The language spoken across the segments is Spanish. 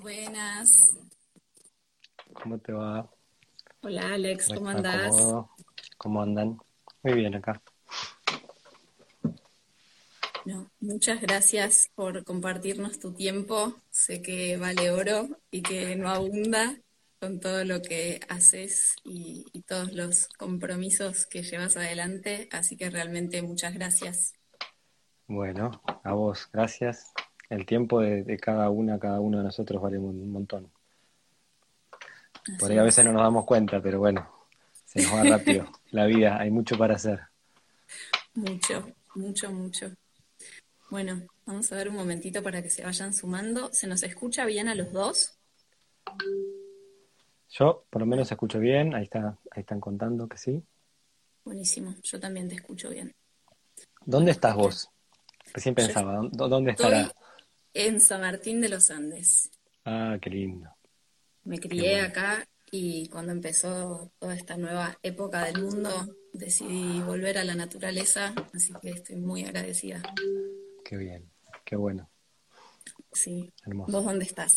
Buenas. ¿Cómo te va? Hola Alex, ¿cómo ¿Está andás? cómodo? ¿Cómo andan? Muy bien acá. No, muchas gracias por compartirnos tu tiempo. Sé que vale oro y que no abunda con todo lo que haces y, y todos los compromisos que llevas adelante, así que realmente muchas gracias. Bueno, a vos, gracias. El tiempo de, de cada una, cada uno de nosotros vale un montón. Por ahí a es. veces no nos damos cuenta, pero bueno, se nos va rápido. La vida, hay mucho para hacer. Mucho, mucho, mucho. Bueno, vamos a ver un momentito para que se vayan sumando. ¿Se nos escucha bien a los dos? Yo, por lo menos, escucho bien. Ahí está, ahí están contando que sí. Buenísimo, yo también te escucho bien. ¿Dónde estás vos? Recién pensaba, ¿dó- ¿dónde estoy estará? En San Martín de los Andes. Ah, qué lindo, Me crié bueno, acá y cuando empezó toda esta nueva época del mundo decidí volver a la naturaleza, así que estoy muy agradecida. qué bien, qué bueno, Sí. ¿Vos hermoso. dónde estás?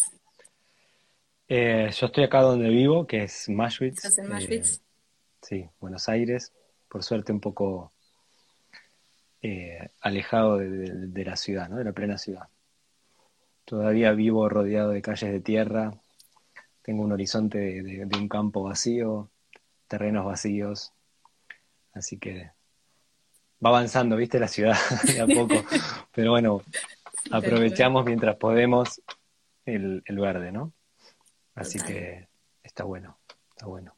Eh, yo estoy acá donde vivo, que es Auschwitz, ¿Estás en eh, Auschwitz? sí, Buenos Aires. Por suerte un poco eh, alejado de, de- de la ciudad, ¿no? De la plena ciudad. Todavía vivo rodeado de calles de tierra, tengo un horizonte de, de- de un campo vacío, terrenos vacíos, así que va avanzando, ¿viste? La ciudad de a poco, pero bueno, aprovechamos mientras podemos el, el verde, ¿no? Así Total. que está bueno, está bueno.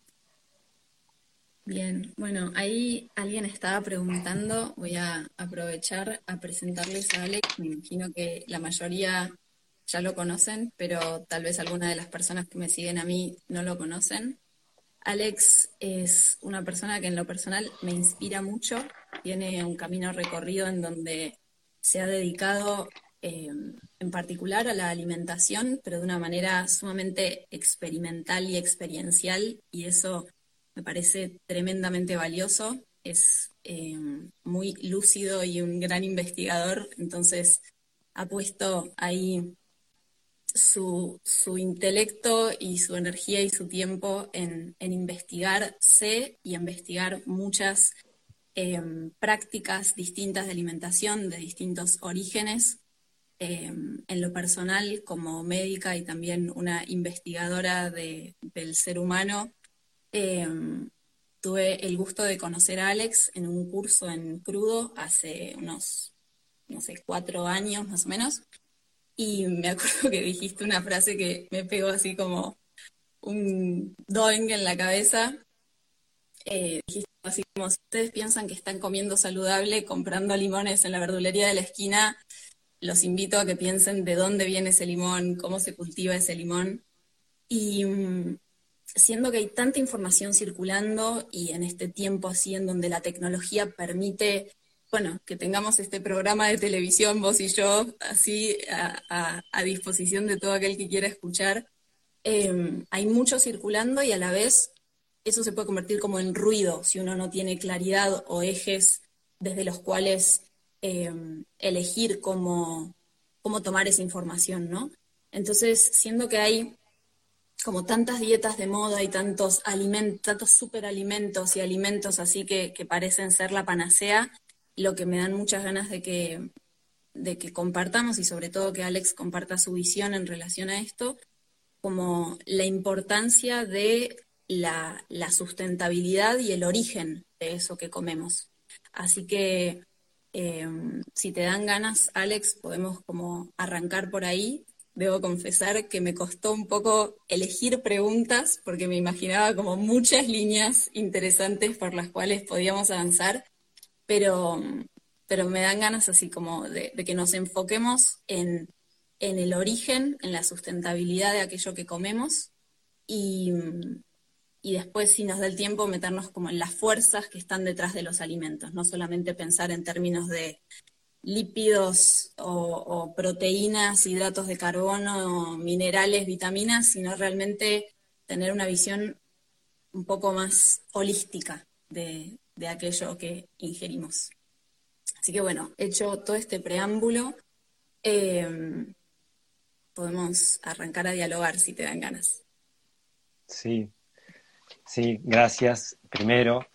Bien, bueno, ahí alguien estaba preguntando, voy a aprovechar a presentarles a Alex, me imagino que la mayoría ya lo conocen, pero tal vez alguna de las personas que me siguen a mí no lo conocen. Alex es una persona que en lo personal me inspira mucho, tiene un camino recorrido en donde se ha dedicado eh, en particular a la alimentación, pero de una manera sumamente experimental y experiencial, y eso me parece tremendamente valioso. Es eh, muy lúcido y un gran investigador, entonces ha puesto ahí su, su intelecto y su energía y su tiempo en, en investigarse y investigar muchas eh, prácticas distintas de alimentación de distintos orígenes. Eh, en lo personal, como médica y también una investigadora de- del ser humano, eh, tuve el gusto de conocer a Alex en un curso en crudo hace unos, no sé, cuatro años más o menos. Y me acuerdo que dijiste una frase que me pegó así como un doing en la cabeza. Eh, dijiste así como, si ustedes piensan que están comiendo saludable comprando limones en la verdulería de la esquina, los invito a que piensen de dónde viene ese limón, cómo se cultiva ese limón. Y mm, siendo que hay tanta información circulando y en este tiempo así en donde la tecnología permite, bueno, que tengamos este programa de televisión, vos y yo, así a, a- a disposición de todo aquel que quiera escuchar, eh, hay mucho circulando y a la vez eso se puede convertir como en ruido si uno no tiene claridad o ejes desde los cuales eh, elegir cómo, cómo tomar esa información, ¿no? Entonces, siendo que hay como tantas dietas de moda y tantos alimentos, tantos superalimentos y alimentos así que, que parecen ser la panacea, lo que me dan muchas ganas de que, de que compartamos y sobre todo que Alex comparta su visión en relación a esto, como la importancia de la, la sustentabilidad y el origen de eso que comemos. Así que eh, si te dan ganas, Alex, podemos como arrancar por ahí. Debo confesar que me costó un poco elegir preguntas porque me imaginaba como muchas líneas interesantes por las cuales podíamos avanzar, pero, pero me dan ganas así como de, que nos enfoquemos en, en el origen, en la sustentabilidad de aquello que comemos y, y después, si nos da el tiempo, meternos como en las fuerzas que están detrás de los alimentos, no solamente pensar en términos de lípidos o proteínas, hidratos de carbono, minerales, vitaminas, sino realmente tener una visión un poco más holística de, de aquello que ingerimos. Así que bueno, hecho todo este preámbulo, eh, podemos arrancar a dialogar si te dan ganas. Sí, sí, gracias. Primero,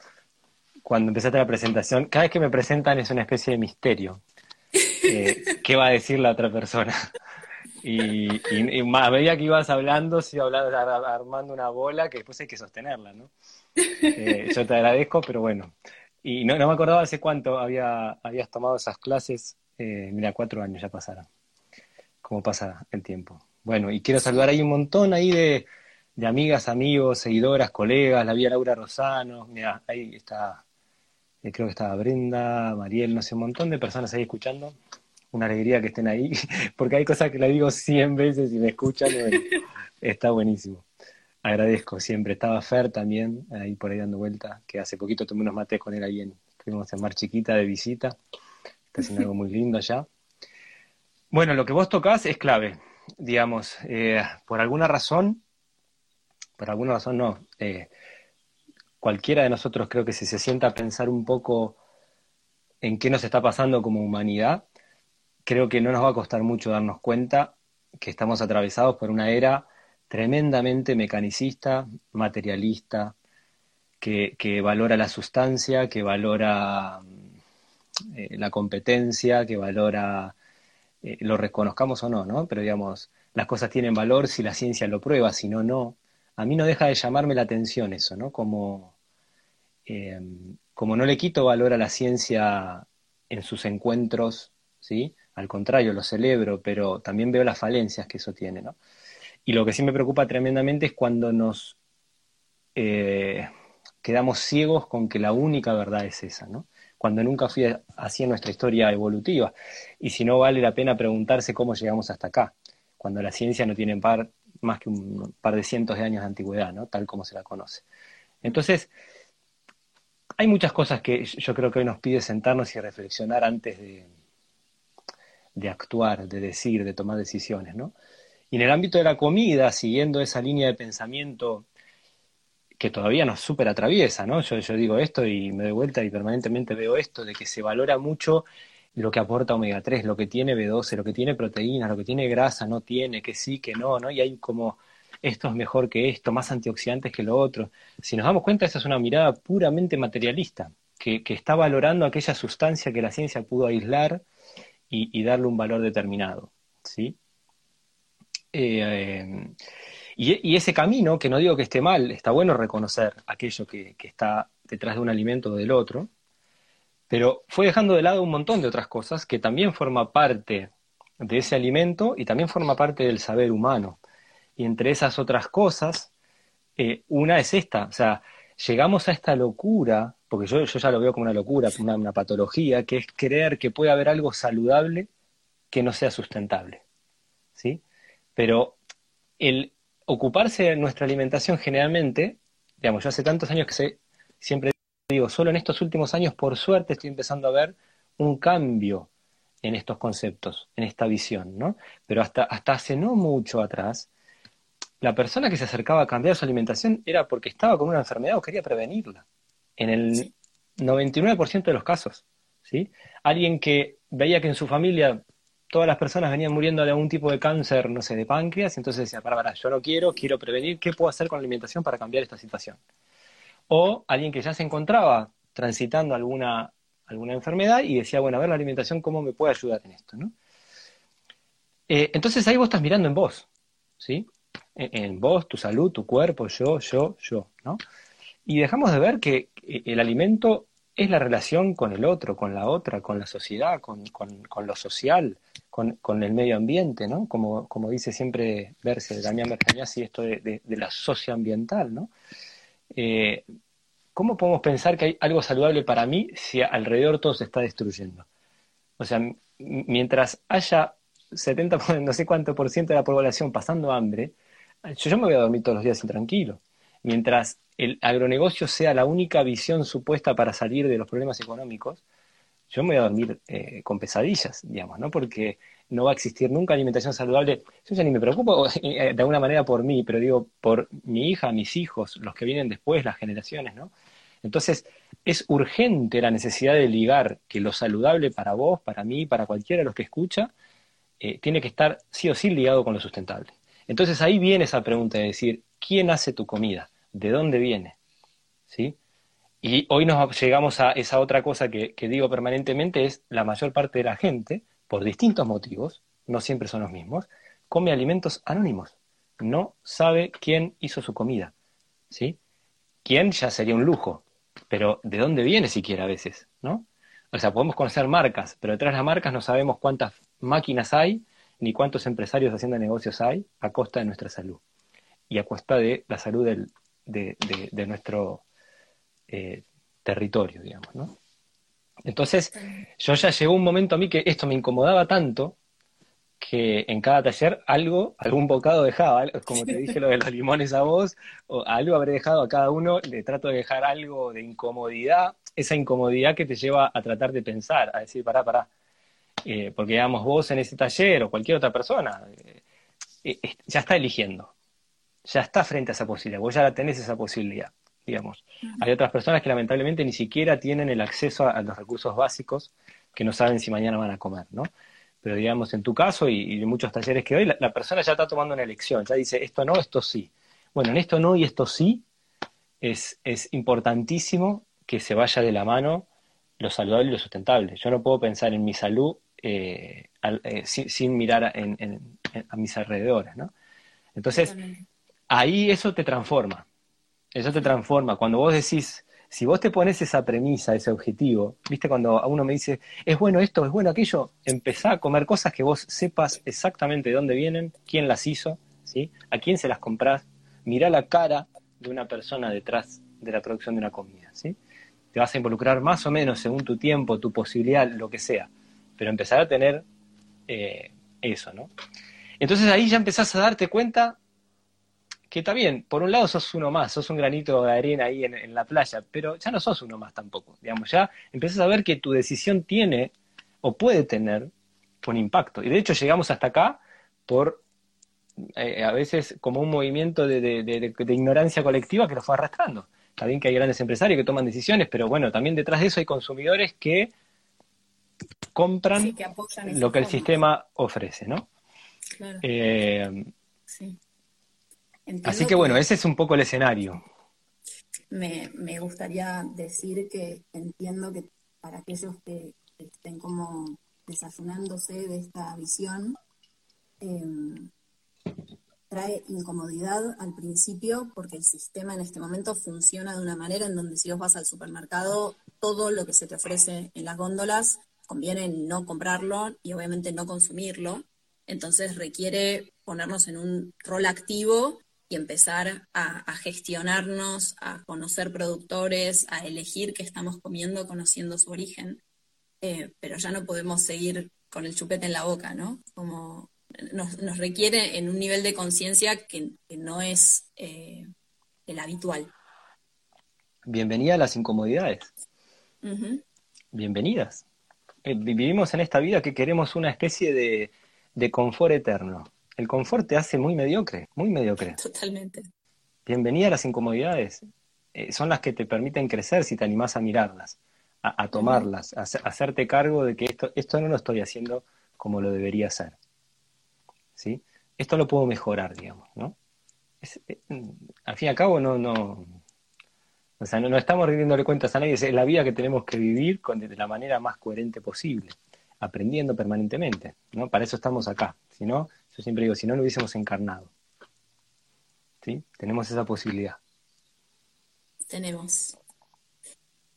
cuando empezaste la presentación, cada vez que me presentan es una especie de misterio. Eh, ¿Qué va a decir la otra persona? Y, y, a medida que ibas hablando, se iba hablando, armando una bola que después hay que sostenerla, ¿no? Eh, yo te agradezco, pero bueno. Y no, me acordaba hace cuánto había, habías tomado esas clases. Eh, mira, cuatro años ya pasaron. ¿Cómo pasa el tiempo? Bueno, y quiero saludar ahí un montón ahí de, de amigas, amigos, seguidoras, colegas, la vía Laura Rosano, mira, ahí está, eh, creo que estaba Brenda, Mariel, no sé, un montón de personas ahí escuchando. Una alegría que estén ahí, porque hay cosas que la digo cien veces y me escuchan, está buenísimo. Agradezco siempre. Estaba Fer también, ahí por ahí dando vuelta, que hace poquito tomé unos mates con él ahí en, fuimos en Mar Chiquita de visita. Está haciendo algo muy lindo allá. Bueno, lo que vos tocás es clave, digamos, eh, por alguna razón, por alguna razón no, eh, cualquiera de nosotros creo que si se sienta a pensar un poco en qué nos está pasando como humanidad, creo que no nos va a costar mucho darnos cuenta que estamos atravesados por una era tremendamente mecanicista, materialista, que, valora la sustancia, que valora eh, la competencia, que valora, eh, lo reconozcamos o no, ¿no? Pero digamos, las cosas tienen valor si la ciencia lo prueba, si no, no a mí no deja de llamarme la atención eso, ¿no? Como, em, como no le quito valor a la ciencia en sus encuentros, ¿sí? Al contrario, lo celebro, pero también veo las falencias que eso tiene, ¿no? Y lo que sí me preocupa tremendamente es cuando nos eh, quedamos ciegos con que la única verdad es esa, ¿no? Cuando nunca fui en nuestra historia evolutiva. Y si no vale la pena preguntarse cómo llegamos hasta acá, cuando la ciencia no tiene par, más que un par de cientos de años de antigüedad, ¿no? Tal como se la conoce. Entonces, hay muchas cosas que yo creo que hoy nos pide sentarnos y reflexionar antes de, de actuar, de decir, de tomar decisiones, ¿no? Y en el ámbito de la comida, siguiendo esa línea de pensamiento que todavía nos súper atraviesa, ¿no? Yo, yo digo esto y me doy vuelta y permanentemente veo esto, de que se valora mucho lo que aporta omega 3, lo que tiene B12, lo que tiene proteínas, lo que tiene grasa, no tiene, que sí, que no, ¿no? Y hay como esto es mejor que esto, más antioxidantes que lo otro. Si nos damos cuenta, esa es una mirada puramente materialista, que, que está valorando aquella sustancia que la ciencia pudo aislar y, darle un valor determinado, ¿sí? Eh, y, ese camino, que no digo que esté mal, está bueno reconocer aquello que, que está detrás de un alimento o del otro, pero fue dejando de lado un montón de otras cosas que también forma parte de ese alimento y también forma parte del saber humano. Y entre esas otras cosas, eh, una es esta, o sea, llegamos a esta locura, porque yo, yo ya lo veo como una locura, una, una patología, que es creer que puede haber algo saludable que no sea sustentable. ¿sí? Pero el ocuparse de nuestra alimentación generalmente, digamos, yo hace tantos años que sé, siempre digo, solo en estos últimos años, por suerte, estoy empezando a ver un cambio en estos conceptos, en esta visión, ¿no? Pero hasta, hasta hace no mucho atrás, la persona que se acercaba a cambiar su alimentación era porque estaba con una enfermedad o quería prevenirla. En el 99% de los casos, ¿sí? Alguien que veía que en su familia todas las personas venían muriendo de algún tipo de cáncer, no sé, de páncreas, entonces decía, para, para, yo no quiero, quiero prevenir, ¿qué puedo hacer con la alimentación para cambiar esta situación? o alguien que ya se encontraba transitando alguna, alguna enfermedad y decía, bueno, a ver la alimentación, ¿cómo me puede ayudar en esto? ¿no? Eh, entonces ahí vos estás mirando en vos, ¿sí? En, vos, tu salud, tu cuerpo, yo, yo, yo, ¿no? Y dejamos de ver que el alimento es la relación con el otro, con la otra, con la sociedad, con, lo social, con, el medio ambiente, ¿no? Como, como dice siempre Verse, Damián Bergañasi, esto de, de, de la socioambiental, ¿no? Eh, ¿cómo podemos pensar que hay algo saludable para mí si alrededor todo se está destruyendo? O sea, mientras haya 70, no sé cuánto por ciento de la población pasando hambre, yo, me voy a dormir todos los días intranquilo. Mientras el agronegocio sea la única visión supuesta para salir de los problemas económicos, yo me voy a dormir eh, con pesadillas, digamos, ¿no? Porque no va a existir nunca alimentación saludable. Yo ya ni me preocupo eh, de alguna manera por mí, pero digo por mi hija, mis hijos, los que vienen después, las generaciones, ¿no? Entonces, es urgente la necesidad de ligar que lo saludable para vos, para mí, para cualquiera de los que escucha, eh, tiene que estar sí o sí ligado con lo sustentable. Entonces ahí viene esa pregunta de decir, ¿quién hace tu comida? ¿De dónde viene? ¿Sí? Y hoy nos llegamos a esa otra cosa que, digo permanentemente, es la mayor parte de la gente, por distintos motivos, no siempre son los mismos, come alimentos anónimos. No sabe quién hizo su comida. ¿Sí? ¿Quién ya sería un lujo? Pero ¿de dónde viene siquiera a veces? ¿No? O sea, podemos conocer marcas, pero detrás de las marcas no sabemos cuántas máquinas hay ni cuántos empresarios haciendo negocios hay a costa de nuestra salud y a costa de la salud del, de, de, nuestro eh, territorio, digamos, ¿no? Entonces, yo ya llegó un momento a mí que esto me incomodaba tanto que en cada taller algo, algún bocado dejaba, como te dije lo de los limones a vos, o algo habré dejado a cada uno, le trato de dejar algo de incomodidad, esa incomodidad que te lleva a tratar de pensar, a decir, pará, pará, eh, porque digamos vos en ese taller o cualquier otra persona, eh, eh, ya está eligiendo, ya está frente a esa posibilidad, vos ya la tenés esa posibilidad, digamos. Hay otras personas que lamentablemente ni siquiera tienen el acceso a, a los recursos básicos que no saben si mañana van a comer, ¿no? pero digamos, en tu caso y, en muchos talleres que doy, la, persona ya está tomando una elección, ya dice, esto no, esto sí. Bueno, en esto no y esto sí, es, es importantísimo que se vaya de la mano lo saludable y lo sustentable. Yo no puedo pensar en mi salud eh, eh, sin, mirar en, a mis alrededores, ¿no? Entonces, ahí eso te transforma, eso te transforma. Cuando vos decís, si vos te pones esa premisa, ese objetivo, viste cuando a uno me dice, es bueno esto, es bueno aquello, empezá a comer cosas que vos sepas exactamente de dónde vienen, quién las hizo, ¿sí? a quién se las comprás, mirá la cara de una persona detrás de la producción de una comida, ¿sí? Te vas a involucrar más o menos según tu tiempo, tu posibilidad, lo que sea, pero empezar a tener eh, eso, ¿no? Entonces ahí ya empezás a darte cuenta que está bien, por un lado sos uno más, sos un granito de arena ahí en, la playa, pero ya no sos uno más tampoco, digamos, ya empiezas a ver que tu decisión tiene o puede tener un impacto. Y de hecho llegamos hasta acá por eh, a veces como un movimiento de, ignorancia colectiva que nos fue arrastrando. Está bien que hay grandes empresarios que toman decisiones, pero bueno, también detrás de eso hay consumidores que compran lo que el sistema ofrece, ¿no? Claro. Eh, sí. Así que bueno, ese es un poco el escenario. Me, gustaría decir que entiendo que para aquellos que estén como desayunándose de esta visión, em, trae incomodidad al principio porque el sistema en este momento funciona de una manera en donde si vos vas al supermercado, todo lo que se te ofrece en las góndolas conviene no comprarlo y obviamente no consumirlo. Entonces requiere ponernos en un rol activo y empezar a, gestionarnos, a conocer productores, a elegir qué estamos comiendo conociendo su origen. Eh, pero ya no podemos seguir con el chupete en la boca, ¿no? Como nos, requiere en un nivel de conciencia que, no es eh, el habitual. Bienvenida a las incomodidades. Bienvenidas. Eh, vivimos en esta vida que queremos una especie de, de confort eterno el confort te hace muy mediocre, muy mediocre. Totalmente. Bienvenida a las incomodidades. Eh, son las que te permiten crecer si te animás a mirarlas, a, tomarlas, a, hacerte cargo de que esto, esto no lo estoy haciendo como lo debería hacer. ¿Sí? Esto lo puedo mejorar, digamos, ¿no? Eh, al fin y al cabo no, no, o sea, no, estamos rindiéndole cuentas a nadie, es la vida que tenemos que vivir con, de la manera más coherente posible, aprendiendo permanentemente, ¿no? Para eso estamos acá, si no, yo siempre digo, si no lo hubiésemos encarnado. ¿Sí? Tenemos esa posibilidad. Tenemos.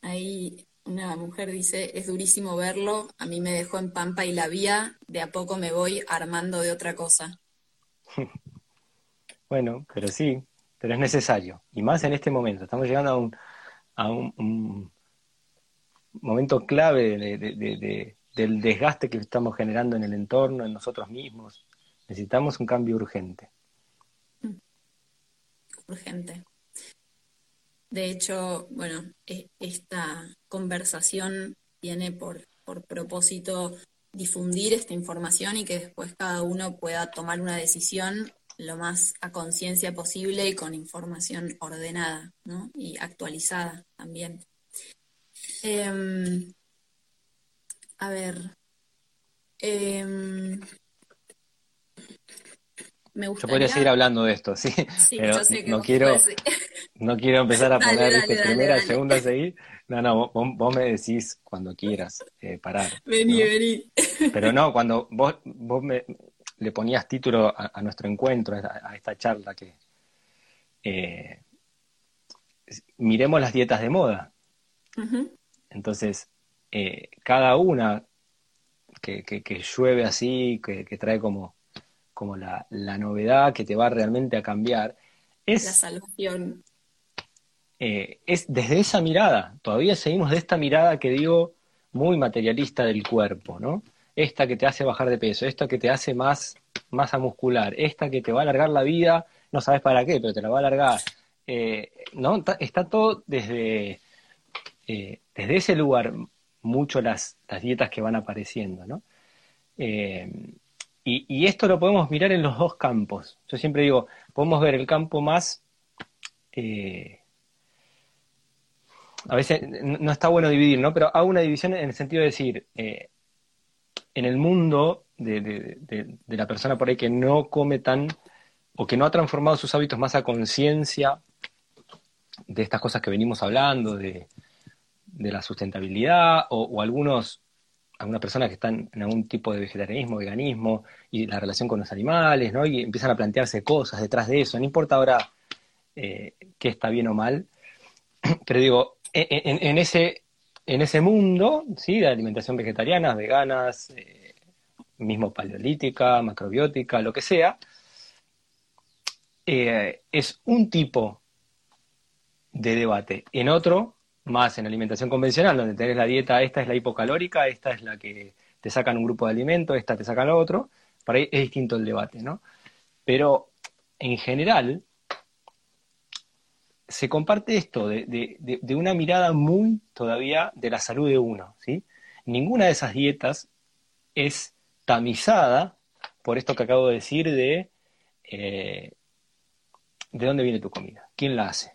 Ahí una mujer dice, es durísimo verlo, a mí me dejó en pampa y la vía, de a poco me voy armando de otra cosa. bueno, pero sí, pero es necesario. Y más en este momento. Estamos llegando a un, a un, momento clave del desgaste que estamos generando en el entorno, en nosotros mismos, Necesitamos un cambio urgente. Urgente. De hecho, bueno, e, esta conversación tiene por, por propósito difundir esta información y que después cada uno pueda tomar una decisión lo más a conciencia posible y con información ordenada ¿no? y actualizada también. Em, a ver, em, me gustaría... Yo podría seguir hablando de esto, sí, pero no, quiero, no quiero empezar a poner primera, segunda, seguir. No, no, vos, me decís cuando quieras eh, parar. Vení, vení. Pero no, cuando vos, vos me, le ponías título a, nuestro encuentro, a, esta charla, que eh, miremos las dietas de moda. Entonces, eh, cada una que, que, llueve así, que, trae como, como la, novedad que te va realmente a cambiar, es... La salvación. Eh, es desde esa mirada, todavía seguimos de esta mirada que digo muy materialista del cuerpo, ¿no? Esta que te hace bajar de peso, esta que te hace más masa muscular, esta que te va a alargar la vida, no sabes para qué, pero te la va a alargar. Eh, ¿no? Está todo desde, eh, desde ese lugar, mucho las, las, dietas que van apareciendo, ¿no? Eh, y, esto lo podemos mirar en los dos campos. Yo siempre digo, podemos ver el campo más... a veces no está bueno dividir, ¿no? Pero hago una división en el sentido de decir, en el mundo de, de, la persona por ahí que no come tan, o que no ha transformado sus hábitos más a conciencia de estas cosas que venimos hablando, de, la sustentabilidad, o, algunos, algunas personas que están en algún tipo de vegetarianismo, veganismo, y la relación con los animales, ¿no? Y empiezan a plantearse cosas detrás de eso. No importa ahora eh, qué está bien o mal, pero digo, en, ese, en ese mundo, ¿sí? De alimentación vegetariana, veganas, eh, mismo paleolítica, macrobiótica, lo que sea, eh, es un tipo de debate. En otro, más en alimentación convencional, donde tenés la dieta, esta es la hipocalórica, esta es la que te sacan un grupo de alimentos, esta te sacan lo otro, para ahí es distinto el debate, ¿no? Pero en general, se comparte esto de, de, una mirada muy todavía de la salud de uno, ¿sí? Ninguna de esas dietas es tamizada por esto que acabo de decir de eh, de dónde viene tu comida, quién la hace,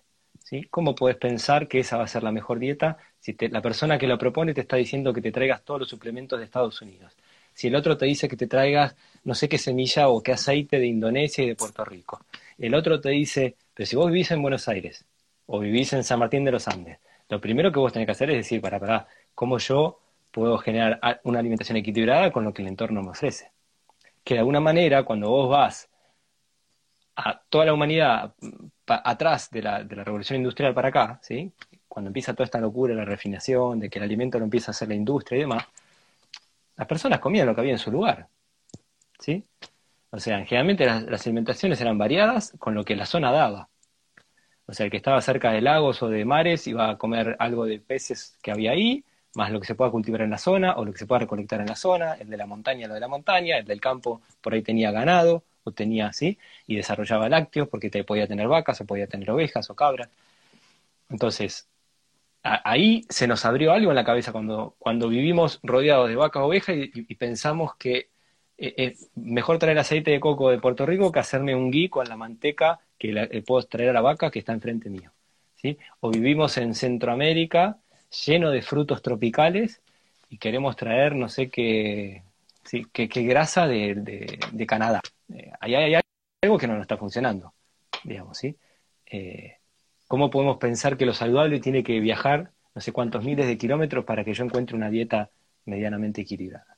¿Cómo puedes pensar que esa va a ser la mejor dieta si la persona que lo propone te está diciendo que te traigas todos los suplementos de Estados Unidos? Si el otro te dice que te traigas no sé qué semilla o qué aceite de Indonesia y de Puerto Rico. El otro te dice, pero si vos vivís en Buenos Aires o vivís en San Martín de los Andes, lo primero que vos tenés que hacer es decir, para, para, ¿cómo yo puedo generar una alimentación equilibrada con lo que el entorno me ofrece? Que de alguna manera, cuando vos vas a toda la humanidad atrás de la, de la revolución industrial para acá, ¿sí? cuando empieza toda esta locura la refinación, de que el alimento lo empieza a hacer la industria y demás, las personas comían lo que había en su lugar. ¿sí? O sea, generalmente las, alimentaciones eran variadas con lo que la zona daba. O sea, el que estaba cerca de lagos o de mares iba a comer algo de peces que había ahí, más lo que se pueda cultivar en la zona o lo que se pueda recolectar en la zona, el de la montaña lo de la montaña, el del campo por ahí tenía ganado o tenía así, y desarrollaba lácteos porque te podía tener vacas o podía tener ovejas o cabras. Entonces, ahí se nos abrió algo en la cabeza cuando, cuando vivimos rodeados de vacas o ovejas y pensamos que es eh, eh, mejor traer aceite de coco de Puerto Rico que hacerme un gui con la manteca que eh, puedo traer a la vaca que está enfrente mío. ¿sí? O vivimos en Centroamérica lleno de frutos tropicales y queremos traer no sé qué, ¿sí? qué, grasa de, de, Canadá. Ahí hay, algo que no nos está funcionando, digamos, ¿sí? ¿Cómo podemos pensar que lo saludable tiene que viajar no sé cuántos miles de kilómetros para que yo encuentre una dieta medianamente equilibrada?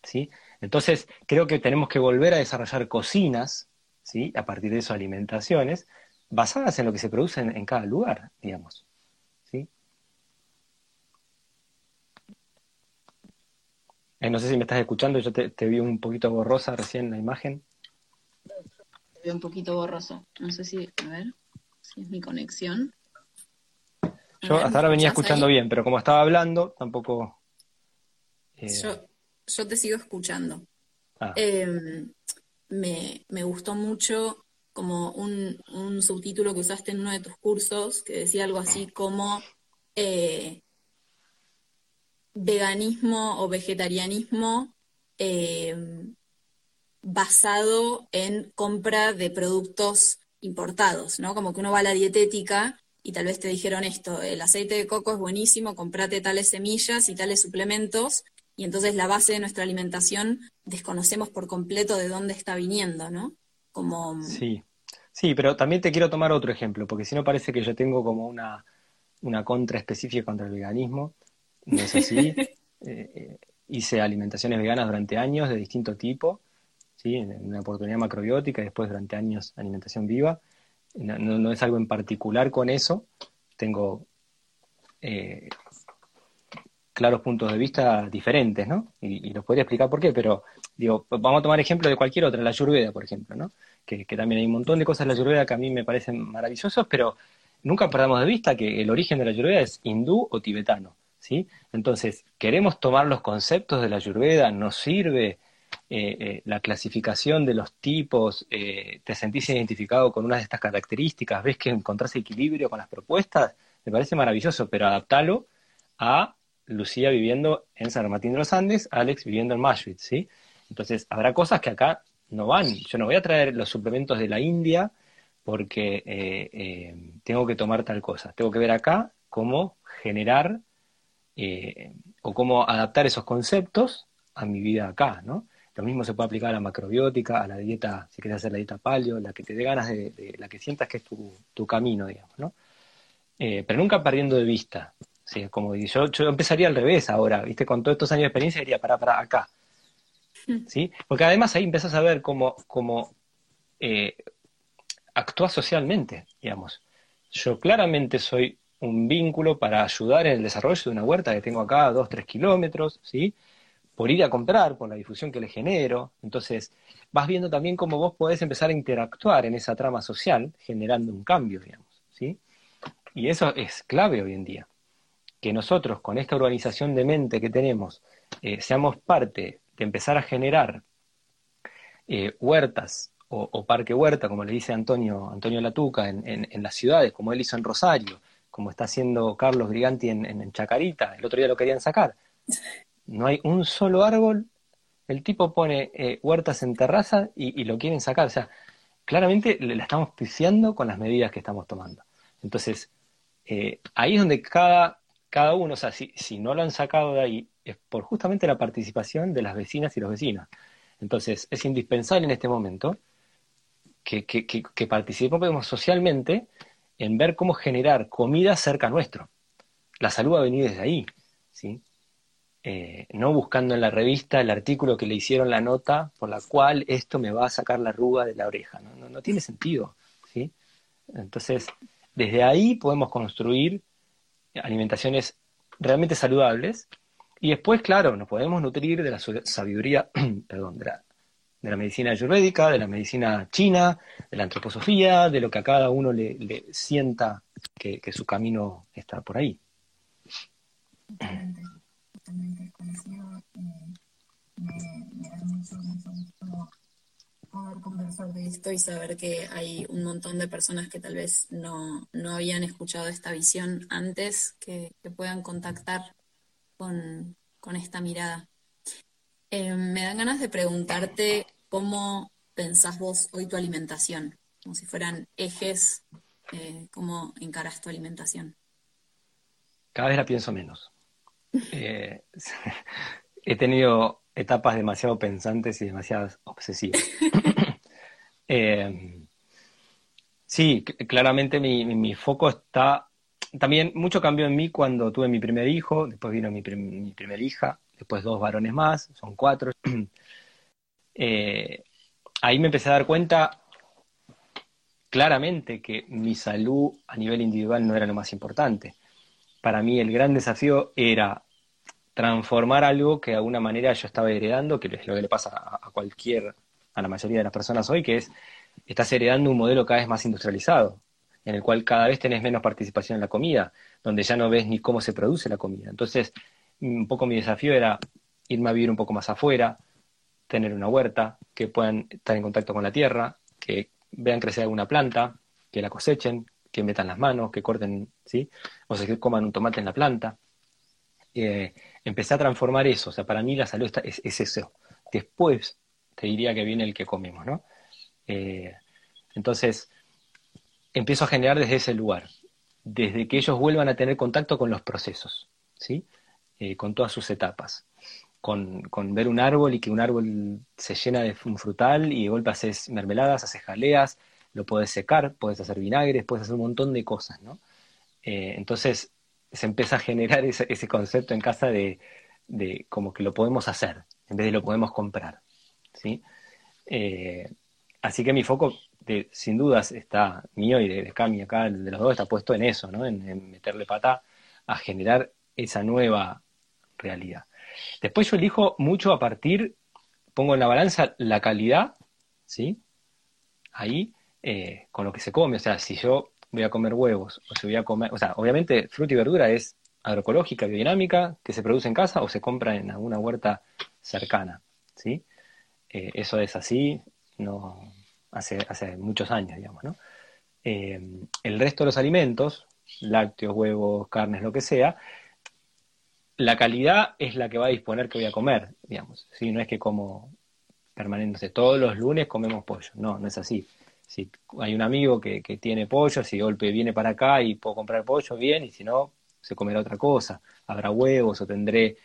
¿Sí? Entonces, creo que tenemos que volver a desarrollar cocinas, ¿sí? a partir de eso alimentaciones, basadas en lo que se produce en, cada lugar, digamos. ¿sí? Eh, no sé si me estás escuchando, yo te, vi un poquito borrosa recién en la imagen. Te veo un poquito borroso. No sé si, a ver, si es mi conexión. Yo hasta ahora venía escuchando bien, pero como estaba hablando, tampoco... Eh, yo te sigo escuchando. Ah. Em, me, gustó mucho como un, subtítulo que usaste en uno de tus cursos que decía algo así como eh, veganismo o vegetarianismo em, basado en compra de productos importados, ¿no? Como que uno va a la dietética y tal vez te dijeron esto, el aceite de coco es buenísimo, comprate tales semillas y tales suplementos, y entonces la base de nuestra alimentación desconocemos por completo de dónde está viniendo, ¿no? Como... Sí, sí, pero también te quiero tomar otro ejemplo, porque si no parece que yo tengo como una, una contra específica contra el veganismo, no es así. Eh, eh, hice alimentaciones veganas durante años de distinto tipo, ¿sí? en una oportunidad macrobiótica y después durante años alimentación viva. No, es algo en particular con eso, tengo eh, claros puntos de vista diferentes, ¿no? Y, los podría explicar por qué, pero digo, vamos a tomar ejemplo de cualquier otra, la Ayurveda, por ejemplo, ¿no? Que, también hay un montón de cosas en la Ayurveda que a mí me parecen maravillosas, pero nunca perdamos de vista que el origen de la Ayurveda es hindú o tibetano, ¿sí? Entonces, queremos tomar los conceptos de la Ayurveda, nos sirve eh, eh, la clasificación de los tipos, eh, te sentís identificado con una de estas características, ves que encontrás equilibrio con las propuestas, me parece maravilloso, pero adaptalo a Lucía viviendo en San Martín de los Andes, Alex viviendo en Mashwitz, ¿sí? Entonces, habrá cosas que acá no van. Yo no voy a traer los suplementos de la India porque tengo que tomar tal cosa. Tengo que ver acá cómo generar eh, o cómo adaptar esos conceptos a mi vida acá, ¿no? Lo mismo se puede aplicar a la macrobiótica, a la dieta, si quieres hacer la dieta paleo, la que te dé ganas de, la que sientas que es tu, tu camino, digamos, ¿no? pero nunca perdiendo de vista Sí, como yo, yo empezaría al revés ahora, ¿viste? Con todos estos años de experiencia diría, para, para, acá. Hmm. ¿Sí? Porque además ahí empiezas a ver cómo, cómo eh, actúa socialmente, digamos. Yo claramente soy un vínculo para ayudar en el desarrollo de una huerta que tengo acá dos, tres kilómetros, ¿sí? Por ir a comprar, por la difusión que le genero. Entonces, vas viendo también cómo vos podés empezar a interactuar en esa trama social, generando un cambio, digamos, ¿sí? Y eso es clave hoy en día que nosotros con esta organización de mente que tenemos eh, seamos parte de empezar a generar eh, huertas o, parque huerta, como le dice Antonio, Antonio Latuca, en, las ciudades, como él hizo en Rosario, como está haciendo Carlos Briganti en, Chacarita, el otro día lo querían sacar. No hay un solo árbol, el tipo pone eh, huertas en terraza y, lo quieren sacar. O sea, claramente la estamos pifiando con las medidas que estamos tomando. Entonces, ahí es donde cada cada uno, o sea, si, no lo han sacado de ahí, es por justamente la participación de las vecinas y los vecinos. Entonces, es indispensable en este momento que, participemos socialmente en ver cómo generar comida cerca nuestro. La salud va a venir desde ahí, ¿sí? Eh, no buscando en la revista el artículo que le hicieron la nota por la cual esto me va a sacar la arruga de la oreja. No, no, tiene sentido, ¿sí? Entonces, desde ahí podemos construir alimentaciones realmente saludables. Y después, claro, nos podemos nutrir de la sabiduría, perdón, de la, medicina ayurvédica, de la medicina china, de la antroposofía, de lo que a cada uno le, sienta que, su camino está por ahí. poder conversar de esto y saber que hay un montón de personas que tal vez no, habían escuchado esta visión antes, que, puedan contactar con, esta mirada. Eh, me dan ganas de preguntarte cómo pensás vos hoy tu alimentación, como si fueran ejes, eh, cómo encaras tu alimentación. Cada vez la pienso menos. Eh, he tenido etapas demasiado pensantes y demasiado obsesivas. Eh, sí, claramente mi, foco está... También mucho cambió en mí cuando tuve mi primer hijo, después vino mi, mi primera hija, después dos varones más, son cuatro. Eh, ahí me empecé a dar cuenta claramente que mi salud a nivel individual no era lo más importante. Para mí el gran desafío era transformar algo que de alguna manera yo estaba heredando, que es lo que le pasa a, cualquier, a la mayoría de las personas hoy, que es, estás heredando un modelo cada vez más industrializado, en el cual cada vez tenés menos participación en la comida, donde ya no ves ni cómo se produce la comida. Entonces, un poco mi desafío era irme a vivir un poco más afuera, tener una huerta, que puedan estar en contacto con la tierra, que vean crecer alguna planta, que la cosechen, que metan las manos, que corten, ¿sí? O sea, que coman un tomate en la planta. Eh, empecé a transformar eso. O sea, para mí la salud es, eso. Después te diría que viene el que comemos, ¿no? Eh, entonces, empiezo a generar desde ese lugar, desde que ellos vuelvan a tener contacto con los procesos, ¿sí? Eh, con todas sus etapas. Con, con, ver un árbol y que un árbol se llena de un frutal y de golpe haces mermeladas, haces jaleas, lo puedes secar, puedes hacer vinagres, puedes hacer un montón de cosas, ¿no? Eh, entonces se empieza a generar ese, ese concepto en casa de, de, como que lo podemos hacer, en vez de lo podemos comprar, ¿sí? Eh, así que mi foco, de, sin dudas, está mío y de, de Cami acá, de los dos, está puesto en eso, ¿no? En, en meterle pata a generar esa nueva realidad. Después yo elijo mucho a partir, pongo en la balanza la calidad, ¿sí? Ahí, eh, con lo que se come. O sea, si yo voy a comer huevos, o si voy a comer, o sea, obviamente fruta y verdura es agroecológica, biodinámica, que se produce en casa o se compra en alguna huerta cercana, ¿sí? Eh, eso es así, no, hace, hace muchos años, digamos, ¿no? Eh, el resto de los alimentos, lácteos, huevos, carnes, lo que sea, la calidad es la que va a disponer que voy a comer, digamos. ¿sí? No es que como permanentemente, todos los lunes comemos pollo. No, no es así. Si hay un amigo que, que tiene pollo, si golpe viene para acá y puedo comprar pollo, bien, y si no, se comerá otra cosa. Habrá huevos o tendré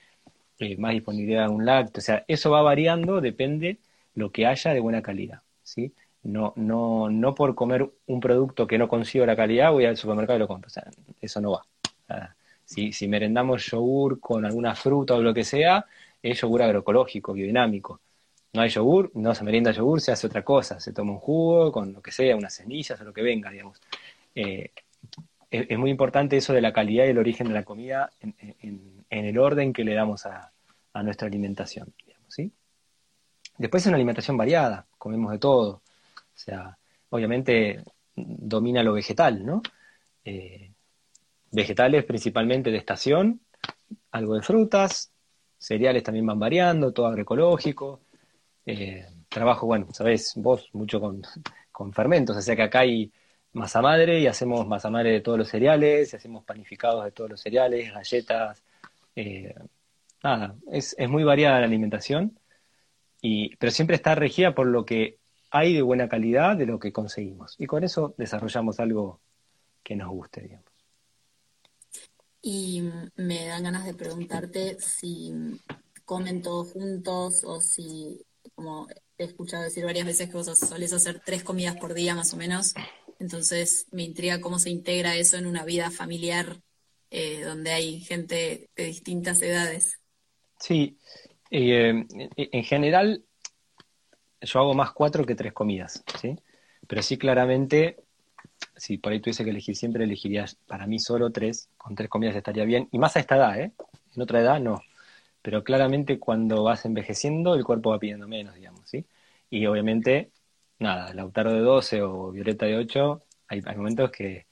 eh, más disponibilidad de un lácteo. O sea, eso va variando, depende lo que haya de buena calidad. ¿sí? No, no, no por comer un producto que no consigo la calidad voy al supermercado y lo compro. O sea, eso no va. Si, merendamos yogur con alguna fruta o lo que sea, es yogur agroecológico, biodinámico. No hay yogur, no se merienda yogur, se hace otra cosa, se toma un jugo con lo que sea, unas semillas o lo que venga, digamos. Eh, es, muy importante eso de la calidad y el origen de la comida en, el orden que le damos a, nuestra alimentación, ¿sí? Después es una alimentación variada, comemos de todo. O sea, obviamente domina lo vegetal, ¿no? Eh, vegetales principalmente de estación, algo de frutas, cereales también van variando, todo agroecológico. Eh, trabajo, bueno, sabés, vos mucho con, con, fermentos, o sea que acá hay masa madre y hacemos masa madre de todos los cereales, hacemos panificados de todos los cereales, galletas. Eh, nada, es, es, muy variada la alimentación, y, pero siempre está regida por lo que hay de buena calidad de lo que conseguimos. Y con eso desarrollamos algo que nos guste, digamos. Y me dan ganas de preguntarte si comen todos juntos o si, como he escuchado decir varias veces que vos solés hacer tres comidas por día más o menos, entonces me intriga cómo se integra eso en una vida familiar eh, donde hay gente de distintas edades. Sí, eh, en general yo hago más cuatro que tres comidas, ¿sí? Pero sí claramente si por ahí tuviese que elegir siempre, elegirías para mí solo tres, con tres comidas estaría bien, y más a esta edad, ¿eh? En otra edad no. Pero claramente cuando vas envejeciendo, el cuerpo va pidiendo menos, digamos, ¿sí? Y obviamente, nada, Lautaro de 12 o Violeta de 8, hay, hay momentos que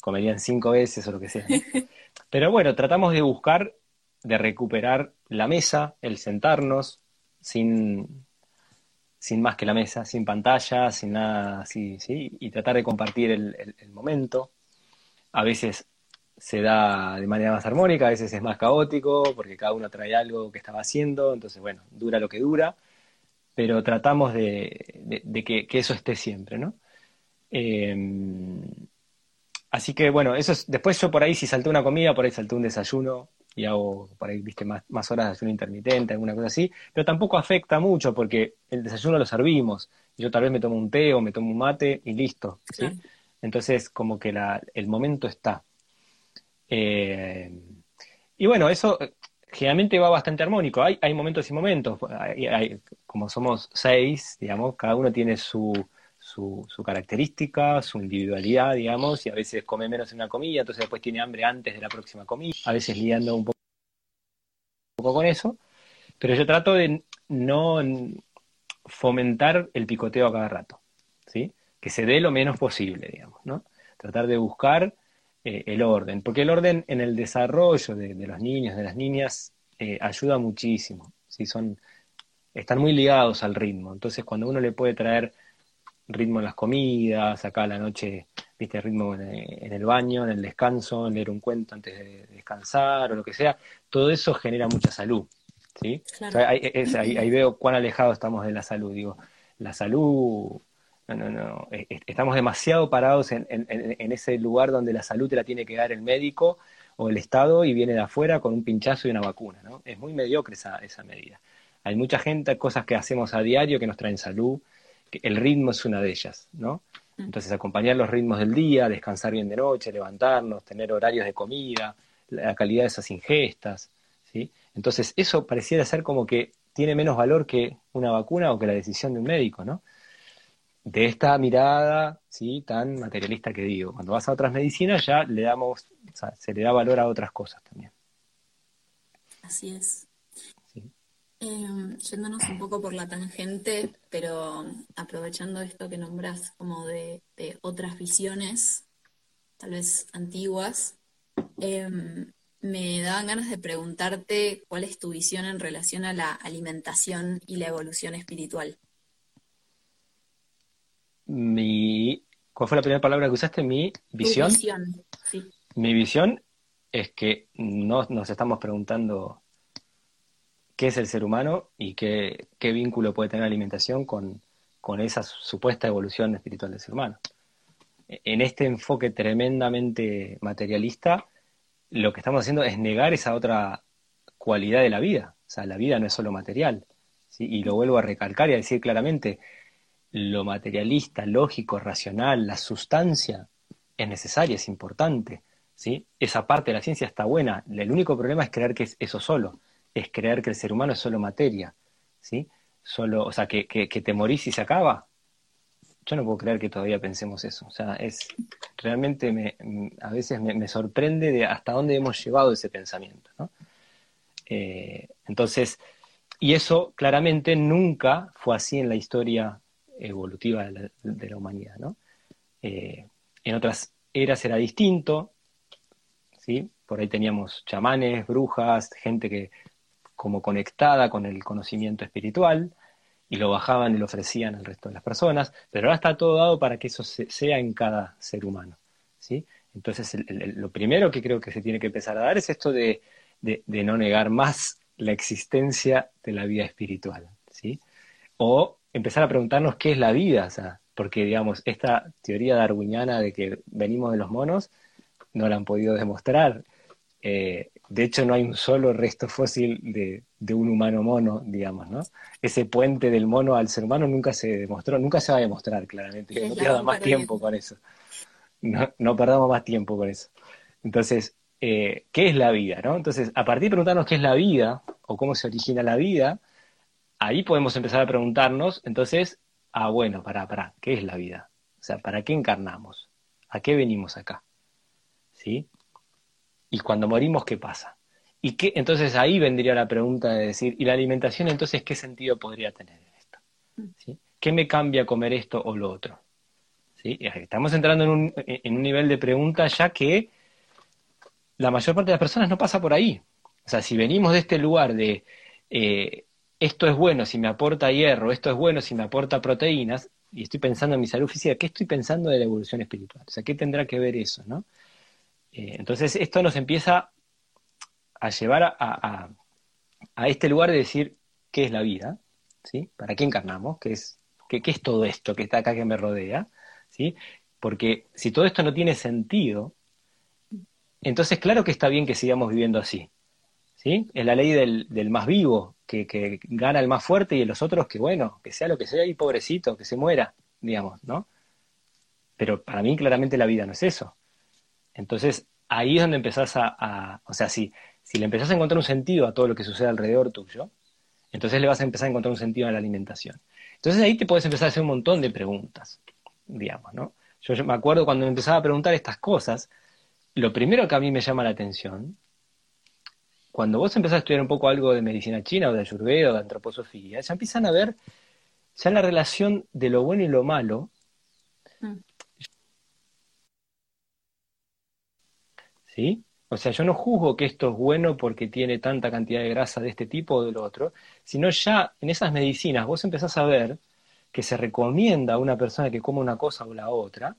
comerían cinco veces o lo que sea. ¿no? Pero bueno, tratamos de buscar, de recuperar la mesa, el sentarnos, sin sin más que la mesa, sin pantalla, sin nada así, ¿sí? Y tratar de compartir el, momento. A veces se da de manera más armónica, a veces es más caótico, porque cada uno trae algo que estaba haciendo, entonces, bueno, dura lo que dura, pero tratamos de, que, eso esté siempre, ¿no? Eh, así que, bueno, eso es, después yo por ahí, si salté una comida, por ahí salté un desayuno, y hago por ahí, viste, más, más horas de ayuno intermitente, alguna cosa así, pero tampoco afecta mucho porque el desayuno lo servimos. Yo tal vez me tomo un té o me tomo un mate y listo, ¿sí? Sí. Entonces, como que la, el momento está. Eh, y bueno, eso generalmente va bastante armónico. Hay, hay momentos y momentos. Hay, hay, como somos seis, digamos, cada uno tiene su, su, su, característica, su individualidad, digamos, y a veces come menos en una comida, entonces después tiene hambre antes de la próxima comida, a veces liando un poco, con eso, pero yo trato de no fomentar el picoteo a cada rato, ¿sí? Que se dé lo menos posible, digamos, ¿no? Tratar de buscar eh, el orden, porque el orden en el desarrollo de, de los niños, de las niñas, eh, ayuda muchísimo, ¿sí? Son, están muy ligados al ritmo, entonces cuando uno le puede traer ritmo en las comidas, acá a la noche, viste, ritmo en, en, el baño, en el descanso, en leer un cuento antes de descansar o lo que sea, todo eso genera mucha salud, ¿sí? Claro. O sea, ahí, es, ahí, ahí, veo cuán alejados estamos de la salud, digo, la salud, no, no, no, estamos demasiado parados en, en, en, ese lugar donde la salud te la tiene que dar el médico o el Estado y viene de afuera con un pinchazo y una vacuna, ¿no? Es muy mediocre esa, esa medida. Hay mucha gente, cosas que hacemos a diario que nos traen salud, el ritmo es una de ellas, ¿no? Mm. Entonces, acompañar los ritmos del día, descansar bien de noche, levantarnos, tener horarios de comida, la calidad de esas ingestas, ¿sí? Entonces, eso pareciera ser como que tiene menos valor que una vacuna o que la decisión de un médico, ¿no? De esta mirada, ¿sí? Tan materialista que digo. Cuando vas a otras medicinas ya le damos, o sea, se le da valor a otras cosas también. Así es. Em, yéndonos un poco por la tangente, pero aprovechando esto que nombras como de, otras visiones, tal vez antiguas, em, me daban ganas de preguntarte cuál es tu visión en relación a la alimentación y la evolución espiritual. Mi, ¿Cuál fue la primera palabra que usaste? Mi visión. Mi visión es que no nos estamos preguntando qué es el ser humano y qué, vínculo puede tener la alimentación con, con esa supuesta evolución espiritual del ser humano. En este enfoque tremendamente materialista, lo que estamos haciendo es negar esa otra cualidad de la vida. O sea, la vida no es solo material. Y lo vuelvo a recalcar y a decir claramente, lo materialista, lógico, racional, la sustancia es necesaria, es importante. ¿sí? Esa parte de la ciencia está buena. El único problema es creer que es eso solo es creer que el ser humano es solo materia, ¿sí? Solo, o sea, que, te morís y se acaba. Yo no puedo creer que todavía pensemos eso. O sea, es realmente me, a veces me, sorprende de hasta dónde hemos llevado ese pensamiento, ¿no? Eh, entonces, y eso claramente nunca fue así en la historia evolutiva de la, humanidad, ¿no? Eh, en otras eras era distinto, ¿sí? Por ahí teníamos chamanes, brujas, gente que como conectada con el conocimiento espiritual y lo bajaban y lo ofrecían al resto de las personas, pero ahora está todo dado para que eso sea en cada ser humano. ¿sí? Entonces, lo primero que creo que se tiene que empezar a dar es esto de, no negar más la existencia de la vida espiritual. ¿sí? O empezar a preguntarnos qué es la vida, porque, digamos, esta teoría darwiniana de que venimos de los monos no la han podido demostrar. Eh, de hecho, no hay un solo resto fósil de, un humano mono, digamos, ¿no? Ese puente del mono al ser humano nunca se demostró, nunca se va a demostrar claramente. no pierda más tiempo con eso. No, perdamos más tiempo con eso. Entonces, eh, ¿qué es la vida? ¿no? Entonces, a partir de preguntarnos qué es la vida o cómo se origina la vida, ahí podemos empezar a preguntarnos, entonces, ah, bueno, para, para, ¿qué es la vida? O sea, ¿para qué encarnamos? ¿A qué venimos acá? ¿Sí? Y cuando morimos, ¿qué pasa? Y qué, entonces ahí vendría la pregunta de decir, ¿y la alimentación entonces qué sentido podría tener en esto? ¿Sí? ¿Qué me cambia comer esto o lo otro? ¿Sí? Estamos entrando en un, en un nivel de pregunta ya que la mayor parte de las personas no pasa por ahí. O sea, si venimos de este lugar de eh, esto es bueno si me aporta hierro, esto es bueno si me aporta proteínas, y estoy pensando en mi salud física, ¿qué estoy pensando de la evolución espiritual? O sea, ¿qué tendrá que ver eso, no? Eh, entonces esto nos empieza a llevar a, este lugar de decir qué es la vida, ¿sí? ¿Para qué encarnamos? ¿Qué es, es todo esto que está acá que me rodea? ¿sí? Porque si todo esto no tiene sentido, entonces claro que está bien que sigamos viviendo así. ¿sí? Es la ley del, más vivo, que, que, gana el más fuerte y los otros que, bueno, que sea lo que sea y pobrecito, que se muera, digamos, ¿no? Pero para mí claramente la vida no es eso. Entonces, ahí es donde empezás a, o sea, si, si le empezás a encontrar un sentido a todo lo que sucede alrededor tuyo, entonces le vas a empezar a encontrar un sentido a la alimentación. Entonces ahí te puedes empezar a hacer un montón de preguntas, digamos, ¿no? Yo, me acuerdo cuando me empezaba a preguntar estas cosas, lo primero que a mí me llama la atención, cuando vos empezás a estudiar un poco algo de medicina china o de ayurveda o de antroposofía, ya empiezan a ver ya la relación de lo bueno y lo malo ¿sí? O sea, yo no juzgo que esto es bueno porque tiene tanta cantidad de grasa de este tipo o del otro, sino ya en esas medicinas vos empezás a ver que se recomienda a una persona que coma una cosa o la otra,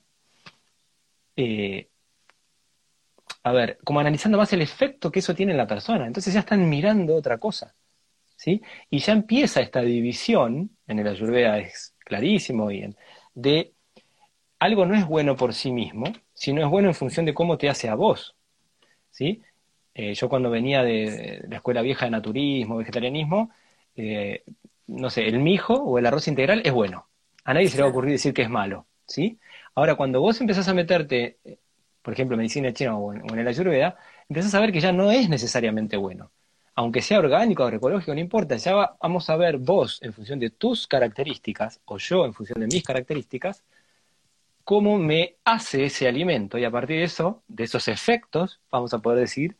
eh, a ver, como analizando más el efecto que eso tiene en la persona. Entonces ya están mirando otra cosa, ¿sí? Y ya empieza esta división, en el Ayurveda es clarísimo bien, de algo no es bueno por sí mismo, sino es bueno en función de cómo te hace a vos. ¿Sí? Eh, yo cuando venía de, la escuela vieja de naturismo, vegetarianismo, no sé, el mijo o el arroz integral es bueno. A nadie se le va a ocurrir decir que es malo, ¿sí? Ahora, cuando vos empezás a meterte, por ejemplo, en medicina china o en, o la ayurveda, empezás a ver que ya no es necesariamente bueno aunque sea orgánico o agroecológico, no importa, ya vamos a ver vos en función de tus características, o yo en función de mis características, cómo me hace ese alimento, y a partir de eso, de esos efectos, vamos a poder decir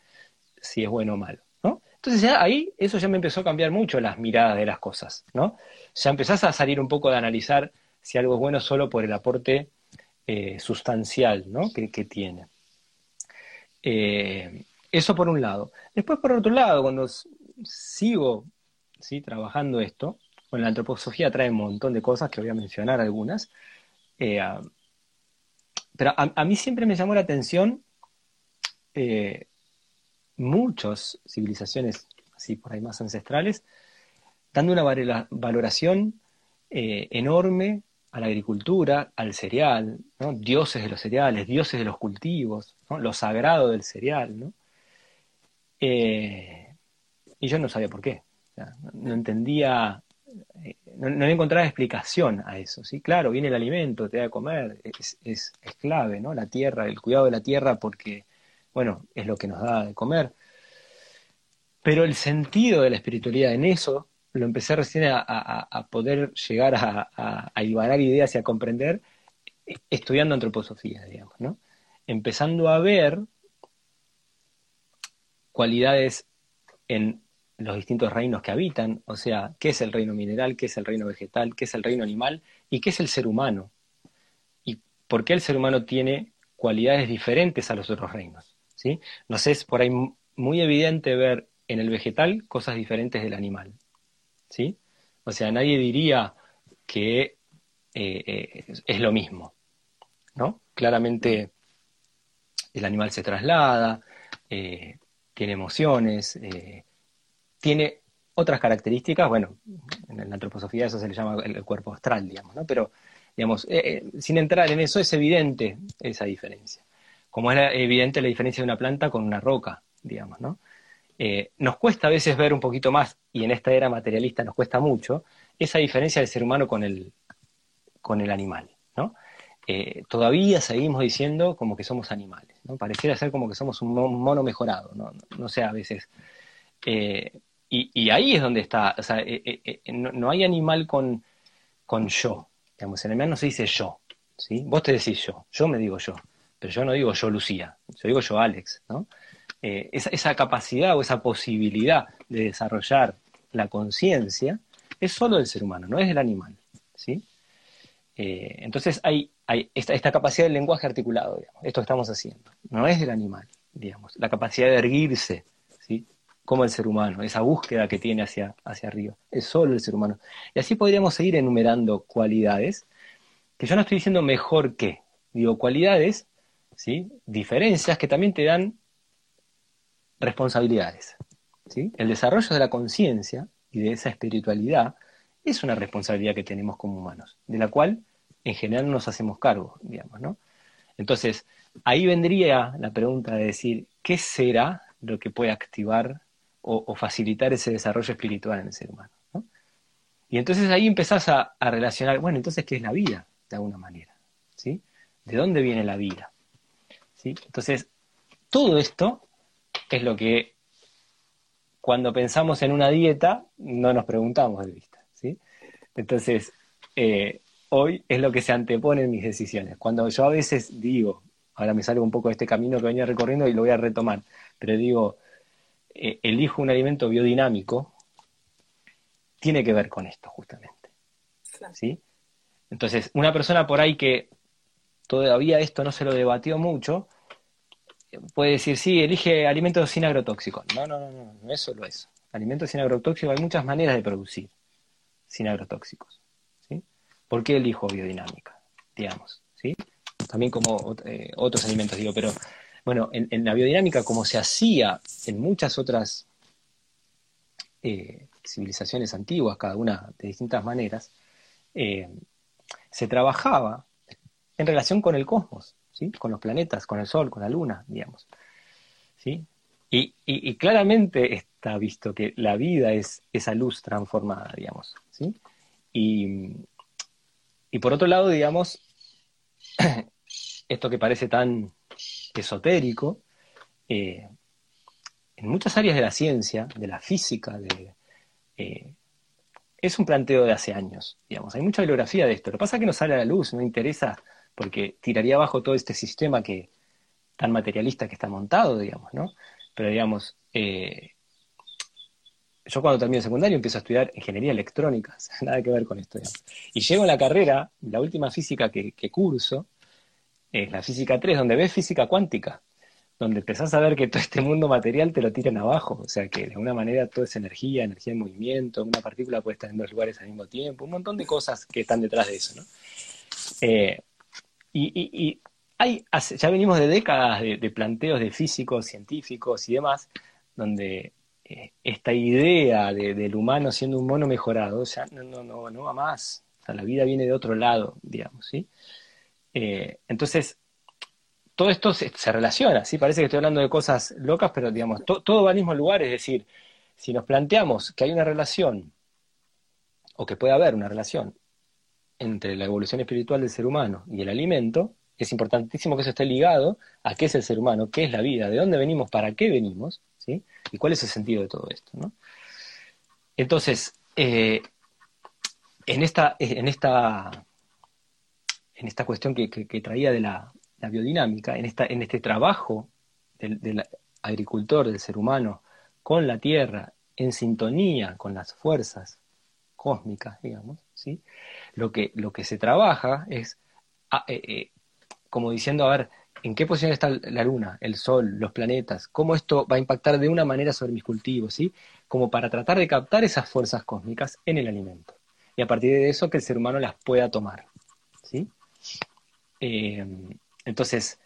si es bueno o malo. ¿no? Entonces ya ahí eso ya me empezó a cambiar mucho las miradas de las cosas, ¿no? Ya empezás a salir un poco de analizar si algo es bueno solo por el aporte eh, sustancial ¿no? que, tiene. Eh, eso por un lado. Después, por otro lado, cuando sigo ¿sí? trabajando esto, con la antroposofía trae un montón de cosas que voy a mencionar algunas, eh, pero a, mí siempre me llamó la atención eh, muchas civilizaciones así por ahí más ancestrales, dando una valoración eh, enorme a la agricultura, al cereal, dioses de los cereales, dioses de los cultivos, lo sagrado del cereal, ¿no? Eh, y yo no sabía por qué. no, entendía, no, no, encontraba explicación a eso. ¿sí? Claro, viene el alimento, te da de comer, es, es, clave, ¿no? La tierra, el cuidado de la tierra, porque, bueno, es lo que nos da de comer. Pero el sentido de la espiritualidad en eso lo empecé recién a, poder llegar a, a, ideas y a comprender eh, estudiando antroposofía, digamos, ¿no? Empezando a ver cualidades en los distintos reinos que habitan, o sea, qué es el reino mineral, qué es el reino vegetal, qué es el reino animal y qué es el ser humano. Y por qué el ser humano tiene cualidades diferentes a los otros reinos. ¿sí? Sé, es por ahí muy evidente ver en el vegetal cosas diferentes del animal. ¿sí? O sea, nadie diría que eh, eh, es lo mismo. ¿no? Claramente el animal se traslada, eh, tiene emociones, tiene otras características, bueno, en la antroposofía eso se le llama el, cuerpo astral, digamos, ¿no? Pero, digamos, eh, eh, sin entrar en eso es evidente esa diferencia. Como es evidente la diferencia de una planta con una roca, digamos, ¿no? nos cuesta a veces ver un poquito más, y en esta era materialista nos cuesta mucho, esa diferencia del ser humano con el, con el animal, ¿no? Eh, todavía seguimos diciendo como que somos animales, ¿no? Pareciera ser como que somos un mono mejorado, ¿no? No, sé, a veces. Eh, y, ahí es donde está, o sea, eh, no, hay animal con, con yo, digamos, en animal no se dice yo, ¿sí? Vos te decís yo, yo me digo yo, pero yo no digo yo Lucía, yo digo yo Alex, ¿no? Esa, capacidad o esa posibilidad de desarrollar la conciencia es solo del ser humano, no es del animal, ¿sí? entonces hay, hay esta, capacidad del lenguaje articulado, digamos, esto que estamos haciendo, no es del animal, digamos, la capacidad de erguirse. Como el ser humano, esa búsqueda que tiene hacia, hacia arriba, es solo el ser humano. Y así podríamos seguir enumerando cualidades, que yo no estoy diciendo mejor que, digo cualidades, ¿sí? diferencias que también te dan responsabilidades. ¿sí? El desarrollo de la conciencia y de esa espiritualidad es una responsabilidad que tenemos como humanos, de la cual en general nos hacemos cargo, digamos, ¿no? Entonces, ahí vendría la pregunta de decir, ¿qué será lo que puede activar o, facilitar ese desarrollo espiritual en el ser humano? Y entonces ahí empezás a, relacionar, bueno, entonces, ¿qué es la vida? De alguna manera, ¿sí? ¿De dónde viene la vida? ¿Sí? Entonces, todo esto es lo que cuando pensamos en una dieta no nos preguntamos de vista, ¿sí? Entonces, eh, hoy es lo que se antepone en mis decisiones. Cuando yo a veces digo, ahora me salgo un poco de este camino que venía recorriendo y lo voy a retomar, pero digo, eh, elijo un alimento biodinámico, tiene que ver con esto justamente. ¿Sí? Entonces, una persona por ahí que todavía esto no se lo debatió mucho, puede decir, sí, elige alimentos sin agrotóxicos. No, no, no, no, no es solo eso. Alimentos sin agrotóxicos hay muchas maneras de producir sin agrotóxicos. ¿Por qué elijo biodinámica? Digamos, ¿sí? También como eh, otros alimentos, digo, pero bueno, en, la biodinámica, como se hacía en muchas otras eh, civilizaciones antiguas, cada una de distintas maneras, eh, se trabajaba en relación con el cosmos, ¿sí? con los planetas, con el Sol, con la Luna, digamos. ¿sí? Y, claramente está visto que la vida es esa luz transformada, digamos. ¿sí? Y, por otro lado, digamos, esto que parece tan esotérico, eh, en muchas áreas de la ciencia, de la física, eh, es un planteo de hace años, digamos. Hay mucha bibliografía de esto. Lo que pasa es que no sale a la luz, no interesa, porque tiraría abajo todo este sistema que tan materialista que está montado, digamos, ¿no? Pero digamos, eh, yo cuando termino secundario empiezo a estudiar ingeniería electrónica, nada que ver con esto. Y llego a la carrera, la última física que, que curso, es la física 3, donde ves física cuántica donde empezás a ver que todo este mundo material te lo tiran abajo, o sea que de alguna manera todo es energía, energía en movimiento, una partícula puede estar en dos lugares al mismo tiempo, un montón de cosas que están detrás de eso, ¿no? Eh, y, hay, ya venimos de décadas de, planteos de físicos, científicos y demás, donde eh, esta idea del humano siendo un mono mejorado ya no, no, no, no va más, o sea, la vida viene de otro lado, digamos, ¿sí? Eh, entonces, todo esto se, relaciona, ¿sí? Parece que estoy hablando de cosas locas, pero digamos, todo va al mismo lugar, es decir, si nos planteamos que hay una relación, o que puede haber una relación entre la evolución espiritual del ser humano y el alimento, es importantísimo que eso esté ligado a qué es el ser humano, qué es la vida, de dónde venimos, para qué venimos, ¿sí? Y cuál es el sentido de todo esto, ¿no? Entonces, eh, en, esta, en, esta, en esta cuestión que traía de la, biodinámica, en, esta, en este trabajo del, agricultor, del ser humano, con la tierra, en sintonía con las fuerzas cósmicas, digamos, ¿sí? lo, que, lo que se trabaja es ah, eh, eh, como diciendo, a ver, ¿en qué posición está la luna, el sol, los planetas? ¿Cómo esto va a impactar de una manera sobre mis cultivos? ¿sí? Como para tratar de captar esas fuerzas cósmicas en el alimento. Y a partir de eso que el ser humano las pueda tomar. Eh, entonces,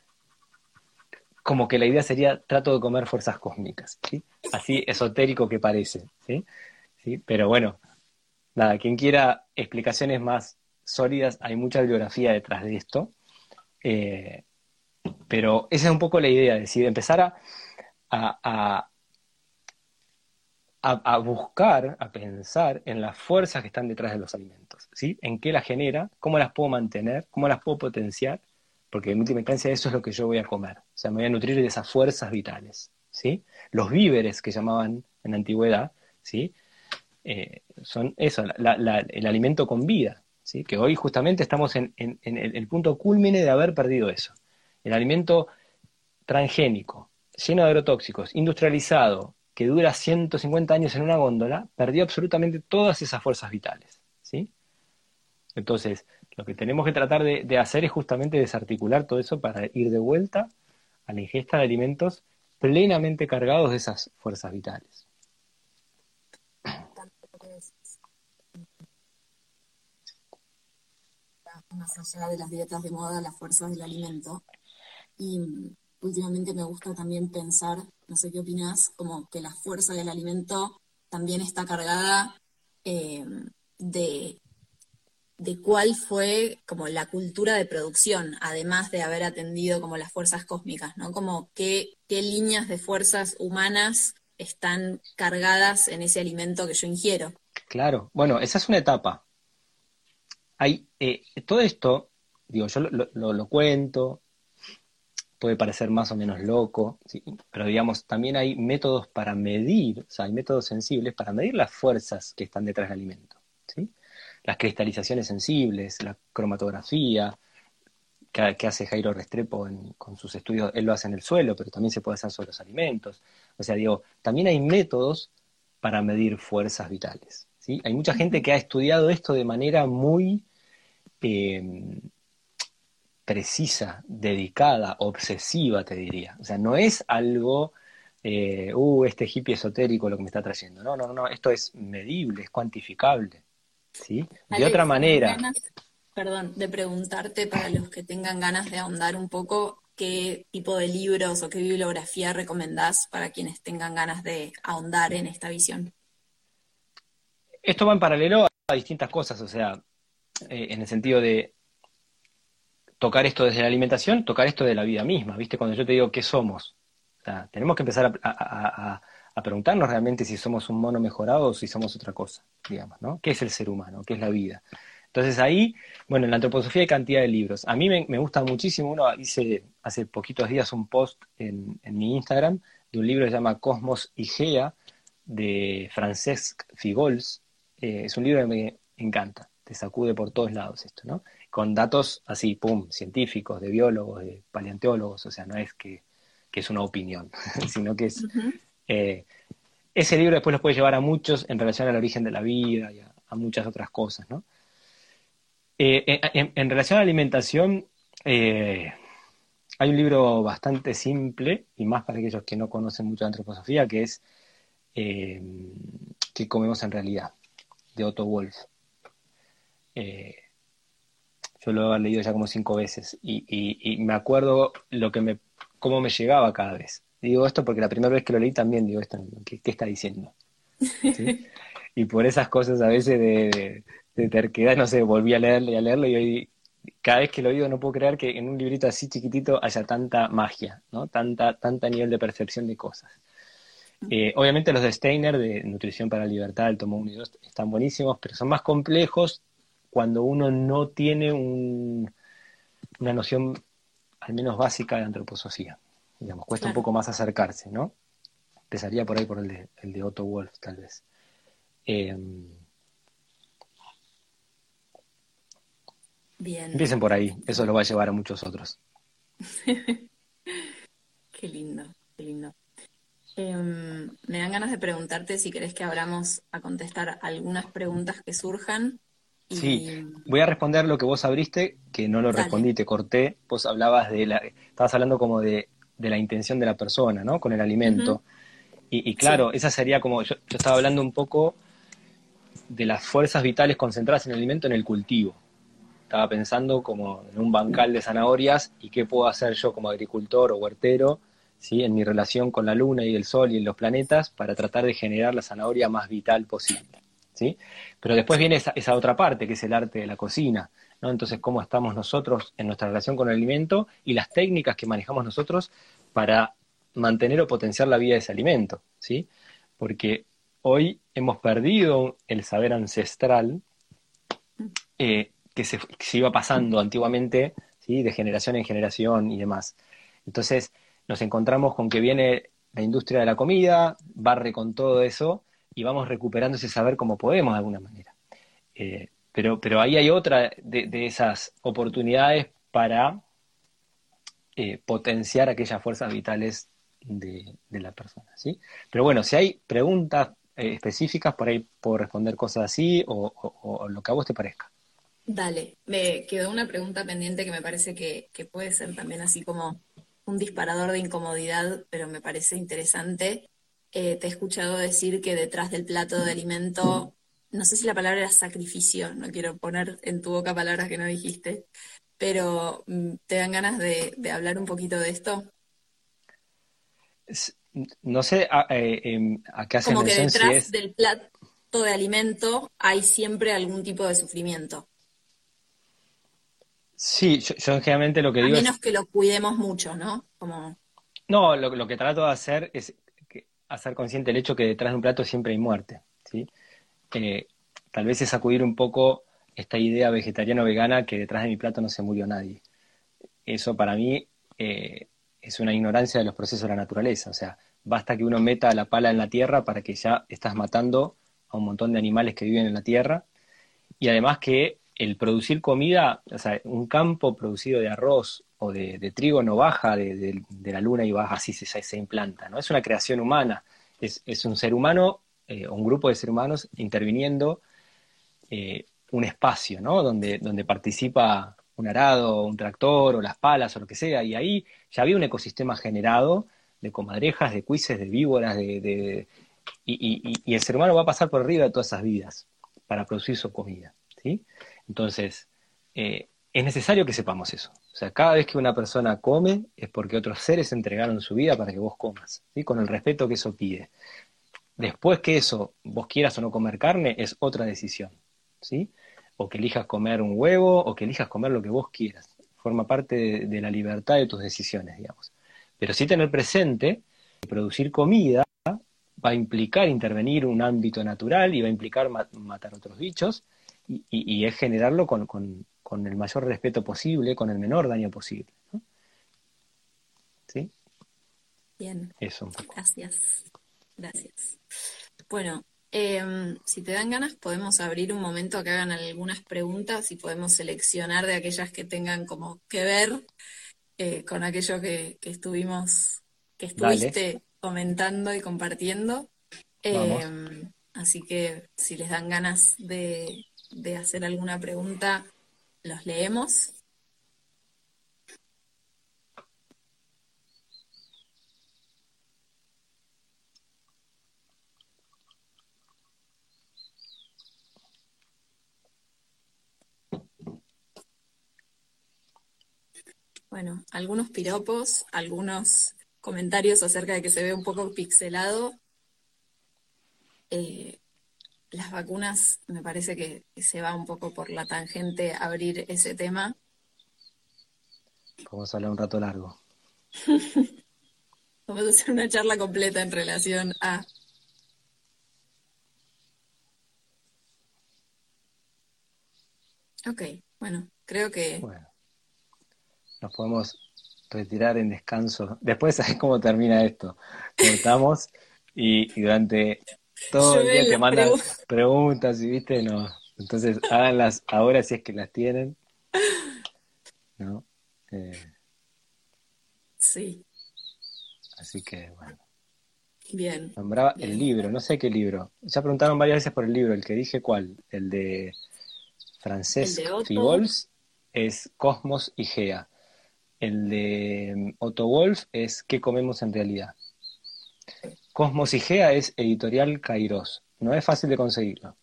como que la idea sería trato de comer fuerzas cósmicas, ¿sí? Así esotérico que parece. Pero bueno, nada, quien quiera explicaciones más sólidas, hay mucha bibliografía detrás de esto. Eh, pero esa es un poco la idea, decir, empezar a, a, a, buscar, a pensar en las fuerzas que están detrás de los alimentos, En qué las genera, cómo las puedo mantener, cómo las puedo potenciar porque en última instancia eso es lo que yo voy a comer. O sea, me voy a nutrir de esas fuerzas vitales. ¿sí? Los víveres que llamaban en la antigüedad, ¿sí? Eh, son eso, el alimento con vida, ¿sí? que hoy justamente estamos en, el, punto culmine de haber perdido eso. El alimento transgénico, lleno de agrotóxicos, industrializado, que dura 150 años en una góndola, perdió absolutamente todas esas fuerzas vitales. ¿sí? Entonces, lo que tenemos que tratar de, hacer es justamente desarticular todo eso para ir de vuelta a la ingesta de alimentos plenamente cargados de esas fuerzas vitales. Más allá de las dietas de moda, las fuerzas del alimento. Y últimamente me gusta también pensar, no sé qué opinas, como que la fuerza del alimento también está cargada eh, de de cuál fue como la cultura de producción, además de haber atendido como las fuerzas cósmicas, ¿no? Como qué, qué líneas de fuerzas humanas están cargadas en ese alimento que yo ingiero. Claro, bueno, esa es una etapa. Hay, eh, todo esto, digo, yo lo, lo, cuento, puede parecer más o menos loco, pero digamos, también hay métodos para medir, o sea, hay métodos sensibles para medir las fuerzas que están detrás del alimento. Las cristalizaciones sensibles, la cromatografía, que, hace Jairo Restrepo con sus estudios, él lo hace en el suelo, pero también se puede hacer sobre los alimentos. O sea, digo, también hay métodos para medir fuerzas vitales. ¿sí? Hay mucha gente que ha estudiado esto de manera muy em, precisa, dedicada, obsesiva, te diría. O sea, no es algo, eh, uh, este hippie esotérico lo que me está trayendo. No, no, no, esto es medible, es cuantificable. ¿Sí? De otra manera. perdón, de preguntarte para los que tengan ganas de ahondar un poco, ¿qué tipo de libros o qué bibliografía recomendás para quienes tengan ganas de ahondar en esta visión? Esto va en paralelo a distintas cosas, o sea, eh, en el sentido de tocar esto desde la alimentación, tocar esto de la vida misma, ¿viste? Cuando yo te digo qué somos, tenemos que empezar a, preguntarnos realmente si somos un mono mejorado o si somos otra cosa, digamos, ¿no? ¿Qué es el ser humano? ¿Qué es la vida? Entonces ahí, bueno, en la antroposofía hay cantidad de libros. A mí me, gusta muchísimo, uno hice hace poquitos días un post en, mi Instagram de un libro que se llama Cosmos Igea de Francesc Figols. Eh, es un libro que me encanta, te sacude por todos lados esto, ¿no? Con datos así, pum, científicos, de biólogos, de paleontólogos, o sea, no es que que es una opinión, sino que es... Eh, ese libro después los puede llevar a muchos en relación al origen de la vida y a, muchas otras cosas, ¿no? Eh, en, relación a la alimentación, eh, hay un libro bastante simple, y más para aquellos que no conocen mucho de antroposofía, que es ¿Qué comemos en realidad? de Otto Wolf. yo lo he leído ya como cinco veces y, me acuerdo lo que me cómo me llegaba cada vez. Digo esto porque la primera vez que lo leí también digo esto, ¿qué, está diciendo? y por esas cosas a veces de, terquedad, no sé, volví a leerlo y a leerlo y hoy cada vez que lo digo no puedo creer que en un librito así chiquitito haya tanta magia, ¿no? Tanta, tanta nivel de percepción de cosas. Eh, obviamente los de Steiner, de Nutrición para la Libertad, el tomo 1 y 2, están buenísimos, pero son más complejos cuando uno no tiene una noción al menos básica de antroposofía. Digamos, cuesta un poco más acercarse, ¿no? Empezaría por ahí por el de, el de Otto Wolf, tal vez. Em, Bien. Empiecen por ahí, eso lo va a llevar a muchos otros. qué lindo, qué lindo. Em, me dan ganas de preguntarte si querés que abramos a contestar algunas preguntas que surjan Sí, voy a responder lo que vos abriste, que no lo respondí, te corté. Vos hablabas de la, estabas hablando como de, la intención de la persona, ¿no? Con el alimento. y, claro, esa sería como, yo, estaba hablando un poco de las fuerzas vitales concentradas en el alimento en el cultivo. Estaba pensando como en un bancal de zanahorias y qué puedo hacer yo como agricultor o huertero, ¿sí? En mi relación con la luna y el sol y los planetas para tratar de generar la zanahoria más vital posible. ¿sí? Pero después viene esa, esa, otra parte, que es el arte de la cocina, ¿no? Entonces, cómo estamos nosotros en nuestra relación con el alimento y las técnicas que manejamos nosotros para mantener o potenciar la vida de ese alimento, ¿sí? Porque hoy hemos perdido el saber ancestral eh, que, se, iba pasando antiguamente, ¿sí? De generación en generación y demás. Entonces, nos encontramos con que viene la industria de la comida, barre con todo eso, y vamos recuperando ese saber como podemos de alguna manera. Eh, pero, pero ahí hay otra de, esas oportunidades para eh, potenciar aquellas fuerzas vitales de, la persona. ¿sí? Pero bueno, si hay preguntas eh, específicas, por ahí puedo responder cosas así o, lo que a vos te parezca. Dale, me quedó una pregunta pendiente que me parece que, que puede ser también así como un disparador de incomodidad, pero me parece interesante eh, te he escuchado decir que detrás del plato de alimento, no sé si la palabra era sacrificio, no quiero poner en tu boca palabras que no dijiste, pero mm, ¿te dan ganas de, hablar un poquito de esto? No sé a, eh, em, qué hace Como que detrás del plato de alimento hay siempre algún tipo de sufrimiento. Sí, yo, generalmente lo que digo. A menos que lo cuidemos mucho, ¿no? Como... No, lo, lo, que trato de hacer es hacer consciente el hecho que detrás de un plato siempre hay muerte, ¿sí? Tal vez es sacudir un poco esta idea vegetariano-vegana que detrás de mi plato no se murió nadie. Eso para mí eh, es una ignorancia de los procesos de la naturaleza. O sea, basta que uno meta la pala en la tierra para que ya estás matando a un montón de animales que viven en la tierra. Y además que el producir comida, o sea, un campo producido de arroz o de, trigo no baja de, la luna y baja así se, se, implanta, ¿no? Es una creación humana, es, un ser humano eh, un grupo de seres humanos interviniendo eh, un espacio, ¿no? Donde, donde participa un arado, un tractor o las palas o lo que sea, y ahí ya había un ecosistema generado de comadrejas, de cuises, de víboras, de, y, el ser humano va a pasar por arriba de todas esas vidas para producir su comida, ¿sí? Entonces, eh, es necesario que sepamos eso. O sea, cada vez que una persona come es porque otros seres entregaron su vida para que vos comas, ¿sí? con el respeto que eso pide. Después que eso, vos quieras o no comer carne, es otra decisión. ¿sí? O que elijas comer un huevo, o que elijas comer lo que vos quieras. Forma parte de, la libertad de tus decisiones, digamos. Pero sí tener presente producir comida va a implicar intervenir un ámbito natural y va a implicar matar otros bichos y, es generarlo con, el mayor respeto posible, con el menor daño posible. ¿Sí? Bien. Eso Gracias. Gracias. Bueno, em, si te dan ganas, podemos abrir un momento a que hagan algunas preguntas y podemos seleccionar de aquellas que tengan como que ver eh, con aquello que, estuvimos, que estuviste comentando y compartiendo. Em, así que si les dan ganas de, de hacer alguna pregunta, los leemos. Bueno, algunos piropos, algunos comentarios acerca de que se ve un poco pixelado. Eh, las vacunas, me parece que se va un poco por la tangente abrir ese tema. Vamos a hablar un rato largo. Vamos a hacer una charla completa en relación a... Ok, bueno, creo que... Bueno, nos podemos retirar en descanso. Después, ¿sabes cómo termina esto? Cortamos y, durante todo el día te mandan preguntas y viste, no. Entonces, háganlas ahora si es que las tienen. ¿No? Eh, sí. Así que, bueno. Bien. Nombraba el libro, no sé qué libro. Ya preguntaron varias veces por el libro, el que dije cuál, el de francés Fibols es Cosmos y Gea. El de mm, Otto Wolf es ¿Qué comemos en realidad? Cosmos y Gea es editorial Kairos. No es fácil de conseguirlo.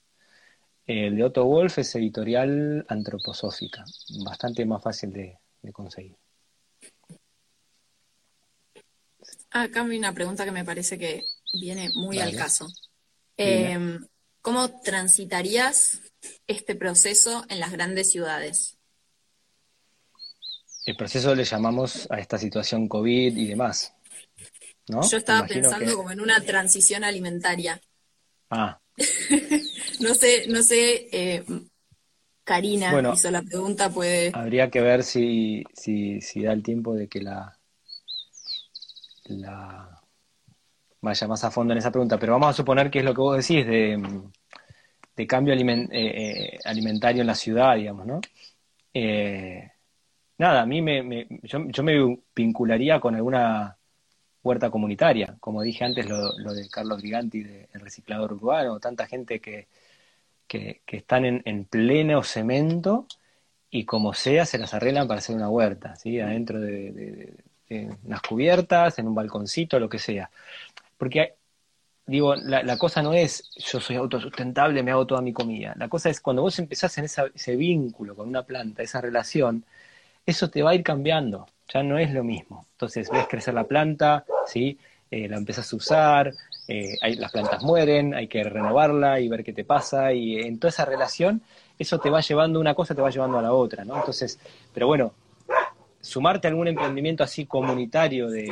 El de Otto Wolf es editorial antroposófica. Bastante más fácil de, conseguir. Acá hay una pregunta que me parece que viene muy al caso. Em, ¿Cómo transitarías este proceso en las grandes ciudades? El proceso le llamamos a esta situación COVID y demás. ¿no? Yo estaba pensando como en una transición alimentaria. Ah. no sé, no sé, eh, Karina hizo la pregunta, puede. Habría que ver si, si, si da el tiempo de que la, la vaya más a fondo en esa pregunta, pero vamos a suponer que es lo que vos decís de, de cambio eh, eh, alimentario en la ciudad, digamos, ¿no? Eh, nada, a mí me, yo, me vincularía con alguna huerta comunitaria, como dije antes lo, de Carlos Briganti, de El Reciclador Urbano, tanta gente que, que, están en, pleno cemento y como sea se las arreglan para hacer una huerta, ¿sí? adentro de, unas cubiertas, en un balconcito, lo que sea. Porque, digo, la, cosa no es yo soy autosustentable, me hago toda mi comida. La cosa es cuando vos empezás en ese vínculo con una planta, esa relación, eso te va a ir cambiando, ya no es lo mismo. Entonces ves crecer la planta, ¿sí? Eh, la empezás a usar, eh, las plantas mueren, hay que renovarla y ver qué te pasa, y en toda esa relación, eso te va llevando una cosa, te va llevando a la otra, ¿no? Entonces, pero bueno, sumarte a algún emprendimiento así comunitario de,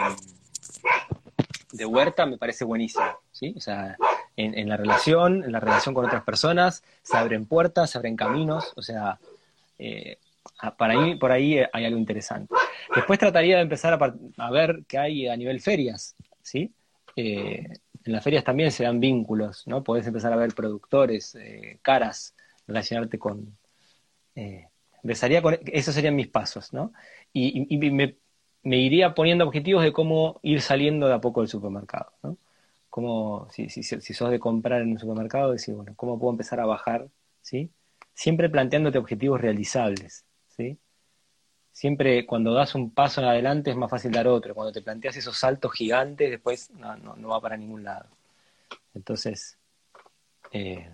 de huerta me parece buenísimo, ¿sí? O sea, en, en, la relación, en la relación con otras personas, se abren puertas, se abren caminos, o sea, eh, para ahí, por ahí hay algo interesante. Después trataría de empezar a, ver qué hay a nivel ferias, ¿sí? Eh, en las ferias también se dan vínculos, ¿no? Podés empezar a ver productores, eh, caras, relacionarte con... Eh, empezaría con... Esos serían mis pasos, ¿no? Y, me, iría poniendo objetivos de cómo ir saliendo de a poco del supermercado, ¿no? Como si, si, si sos de comprar en un supermercado, decir, bueno, ¿cómo puedo empezar a bajar, ¿sí? Siempre planteándote objetivos realizables, Siempre cuando das un paso en adelante es más fácil dar otro. Cuando te planteas esos saltos gigantes, después no, va para ningún lado. Entonces, eh,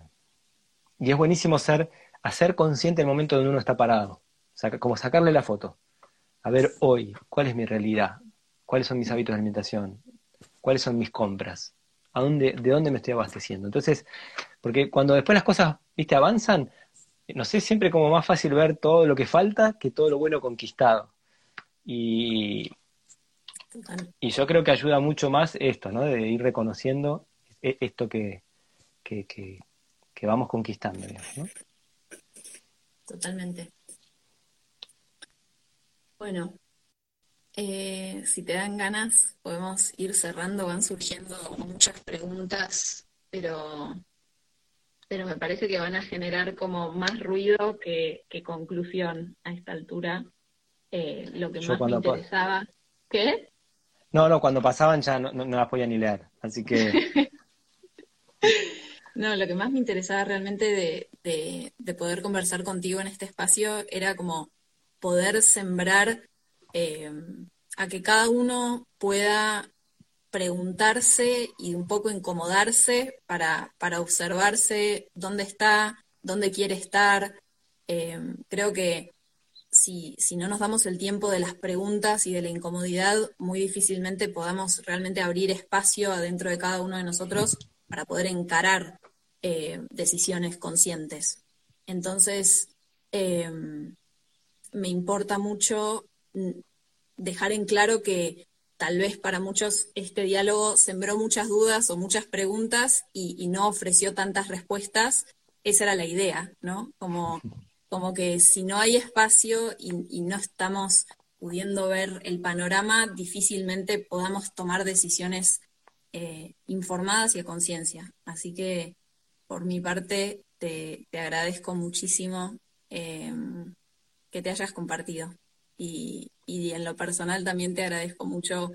y es buenísimo ser, hacer consciente el momento donde uno está parado. como sacarle la foto. A ver hoy, ¿cuál es mi realidad? ¿Cuáles son mis hábitos de alimentación? ¿Cuáles son mis compras? ¿A dónde, ¿De dónde me estoy abasteciendo? Entonces, porque cuando después las cosas, viste, avanzan, no sé, siempre como más fácil ver todo lo que falta que todo lo bueno conquistado. Y, Y yo creo que ayuda mucho más esto, ¿no? De ir reconociendo e, esto que, que, que, vamos conquistando, digamos, ¿no? Totalmente. Bueno, eh, si te dan ganas, podemos ir cerrando, van surgiendo muchas preguntas, pero, pero me parece que van a generar como más ruido que, conclusión a esta altura. Eh, lo que más me interesaba. ¿Qué? No, no, cuando pasaban ya no, no, las podía ni leer, así que... no, lo que más me interesaba realmente de, de, poder conversar contigo en este espacio era como poder sembrar eh, a que cada uno pueda preguntarse y un poco incomodarse para, para observarse dónde está, dónde quiere estar. Eh, creo que si, si no nos damos el tiempo de las preguntas y de la incomodidad, muy difícilmente podamos realmente abrir espacio adentro de cada uno de nosotros para poder encarar eh, decisiones conscientes. Entonces, em, me importa mucho dejar en claro que tal vez para muchos este diálogo sembró muchas dudas o muchas preguntas y, no ofreció tantas respuestas. Esa era la idea, ¿no? Como como que si no hay espacio y, no estamos pudiendo ver el panorama, difícilmente podamos tomar decisiones eh, informadas y a conciencia. Así que por mi parte te, agradezco muchísimo em, que te hayas compartido. Y, en lo personal también te agradezco mucho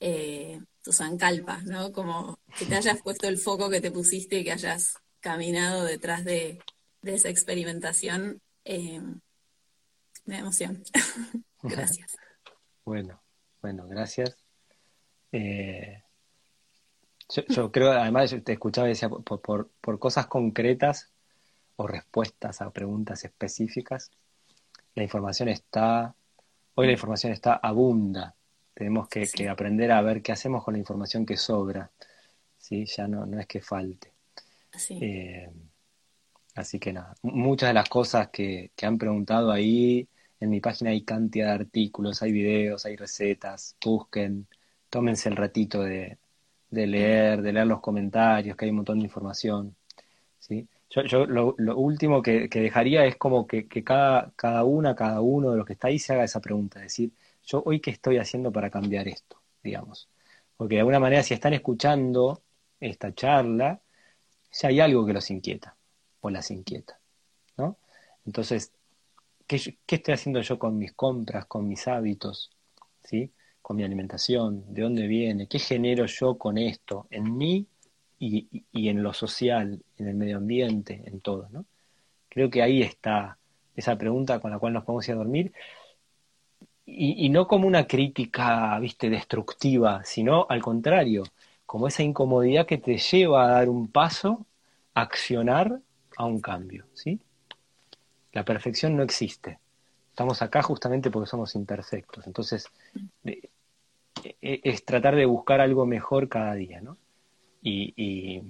eh, tus ancalpas, ¿no? Como que te hayas puesto el foco que te pusiste y que hayas caminado detrás de, esa experimentación eh, me emoción. gracias. bueno, bueno, gracias. Eh, yo, creo, además, te escuchaba y decía, por, por, cosas concretas o respuestas a preguntas específicas, la información está, hoy la información está abunda. Tenemos que, aprender a ver qué hacemos con la información que sobra. ¿sí? Ya no, no es que falte. Eh, Así que nada, muchas de las cosas que, han preguntado ahí, en mi página hay cantidad de artículos, hay videos, hay recetas, busquen, tómense el ratito de, leer, de leer los comentarios, que hay un montón de información. ¿sí? Yo, yo lo, último que, dejaría es como que, cada, cada una, cada uno de los que está ahí se haga esa pregunta, es decir, yo hoy qué estoy haciendo para cambiar esto, digamos. Porque de alguna manera si están escuchando esta charla, ya hay algo que los inquieta o las inquieta, ¿no? Entonces, ¿qué, estoy haciendo yo con mis compras, con mis hábitos, ¿sí? Con mi alimentación, ¿de dónde viene? ¿Qué genero yo con esto en mí y, en lo social, en el medio ambiente, en todo, ¿no? Creo que ahí está esa pregunta con la cual nos podemos ir a dormir. Y, y, no como una crítica, viste, destructiva, sino al contrario, como esa incomodidad que te lleva a dar un paso, a accionar a un cambio, ¿sí? La perfección no existe. Estamos acá justamente porque somos imperfectos. Entonces, e, es tratar de buscar algo mejor cada día, ¿no? Y,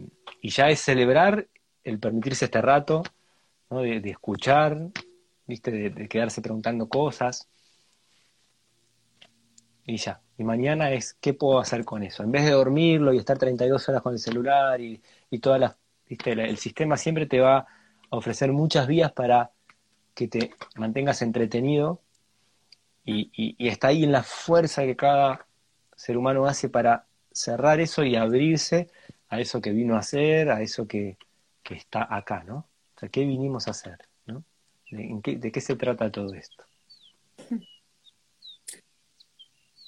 ya es celebrar el permitirse este rato, ¿no? de, escuchar, ¿viste? De, quedarse preguntando cosas. Y ya. Y mañana es, ¿qué puedo hacer con eso? En vez de dormirlo y estar 32 horas con el celular y, y todas las el sistema siempre te va a ofrecer muchas vías para que te mantengas entretenido y, está ahí en la fuerza que cada ser humano hace para cerrar eso y abrirse a eso que vino a hacer, a eso que, está acá, ¿no? O sea, ¿qué vinimos a hacer? ¿no? ¿De, qué, se trata todo esto?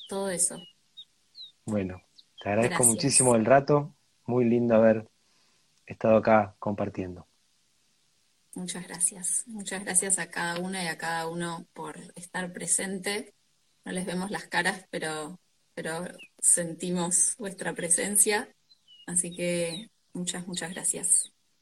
Todo eso. Bueno, te agradezco muchísimo el rato, muy lindo haber estado acá compartiendo. Muchas gracias. Muchas gracias a cada una y a cada uno por estar presente. No les vemos las caras, pero, pero sentimos vuestra presencia. Así que muchas, muchas gracias.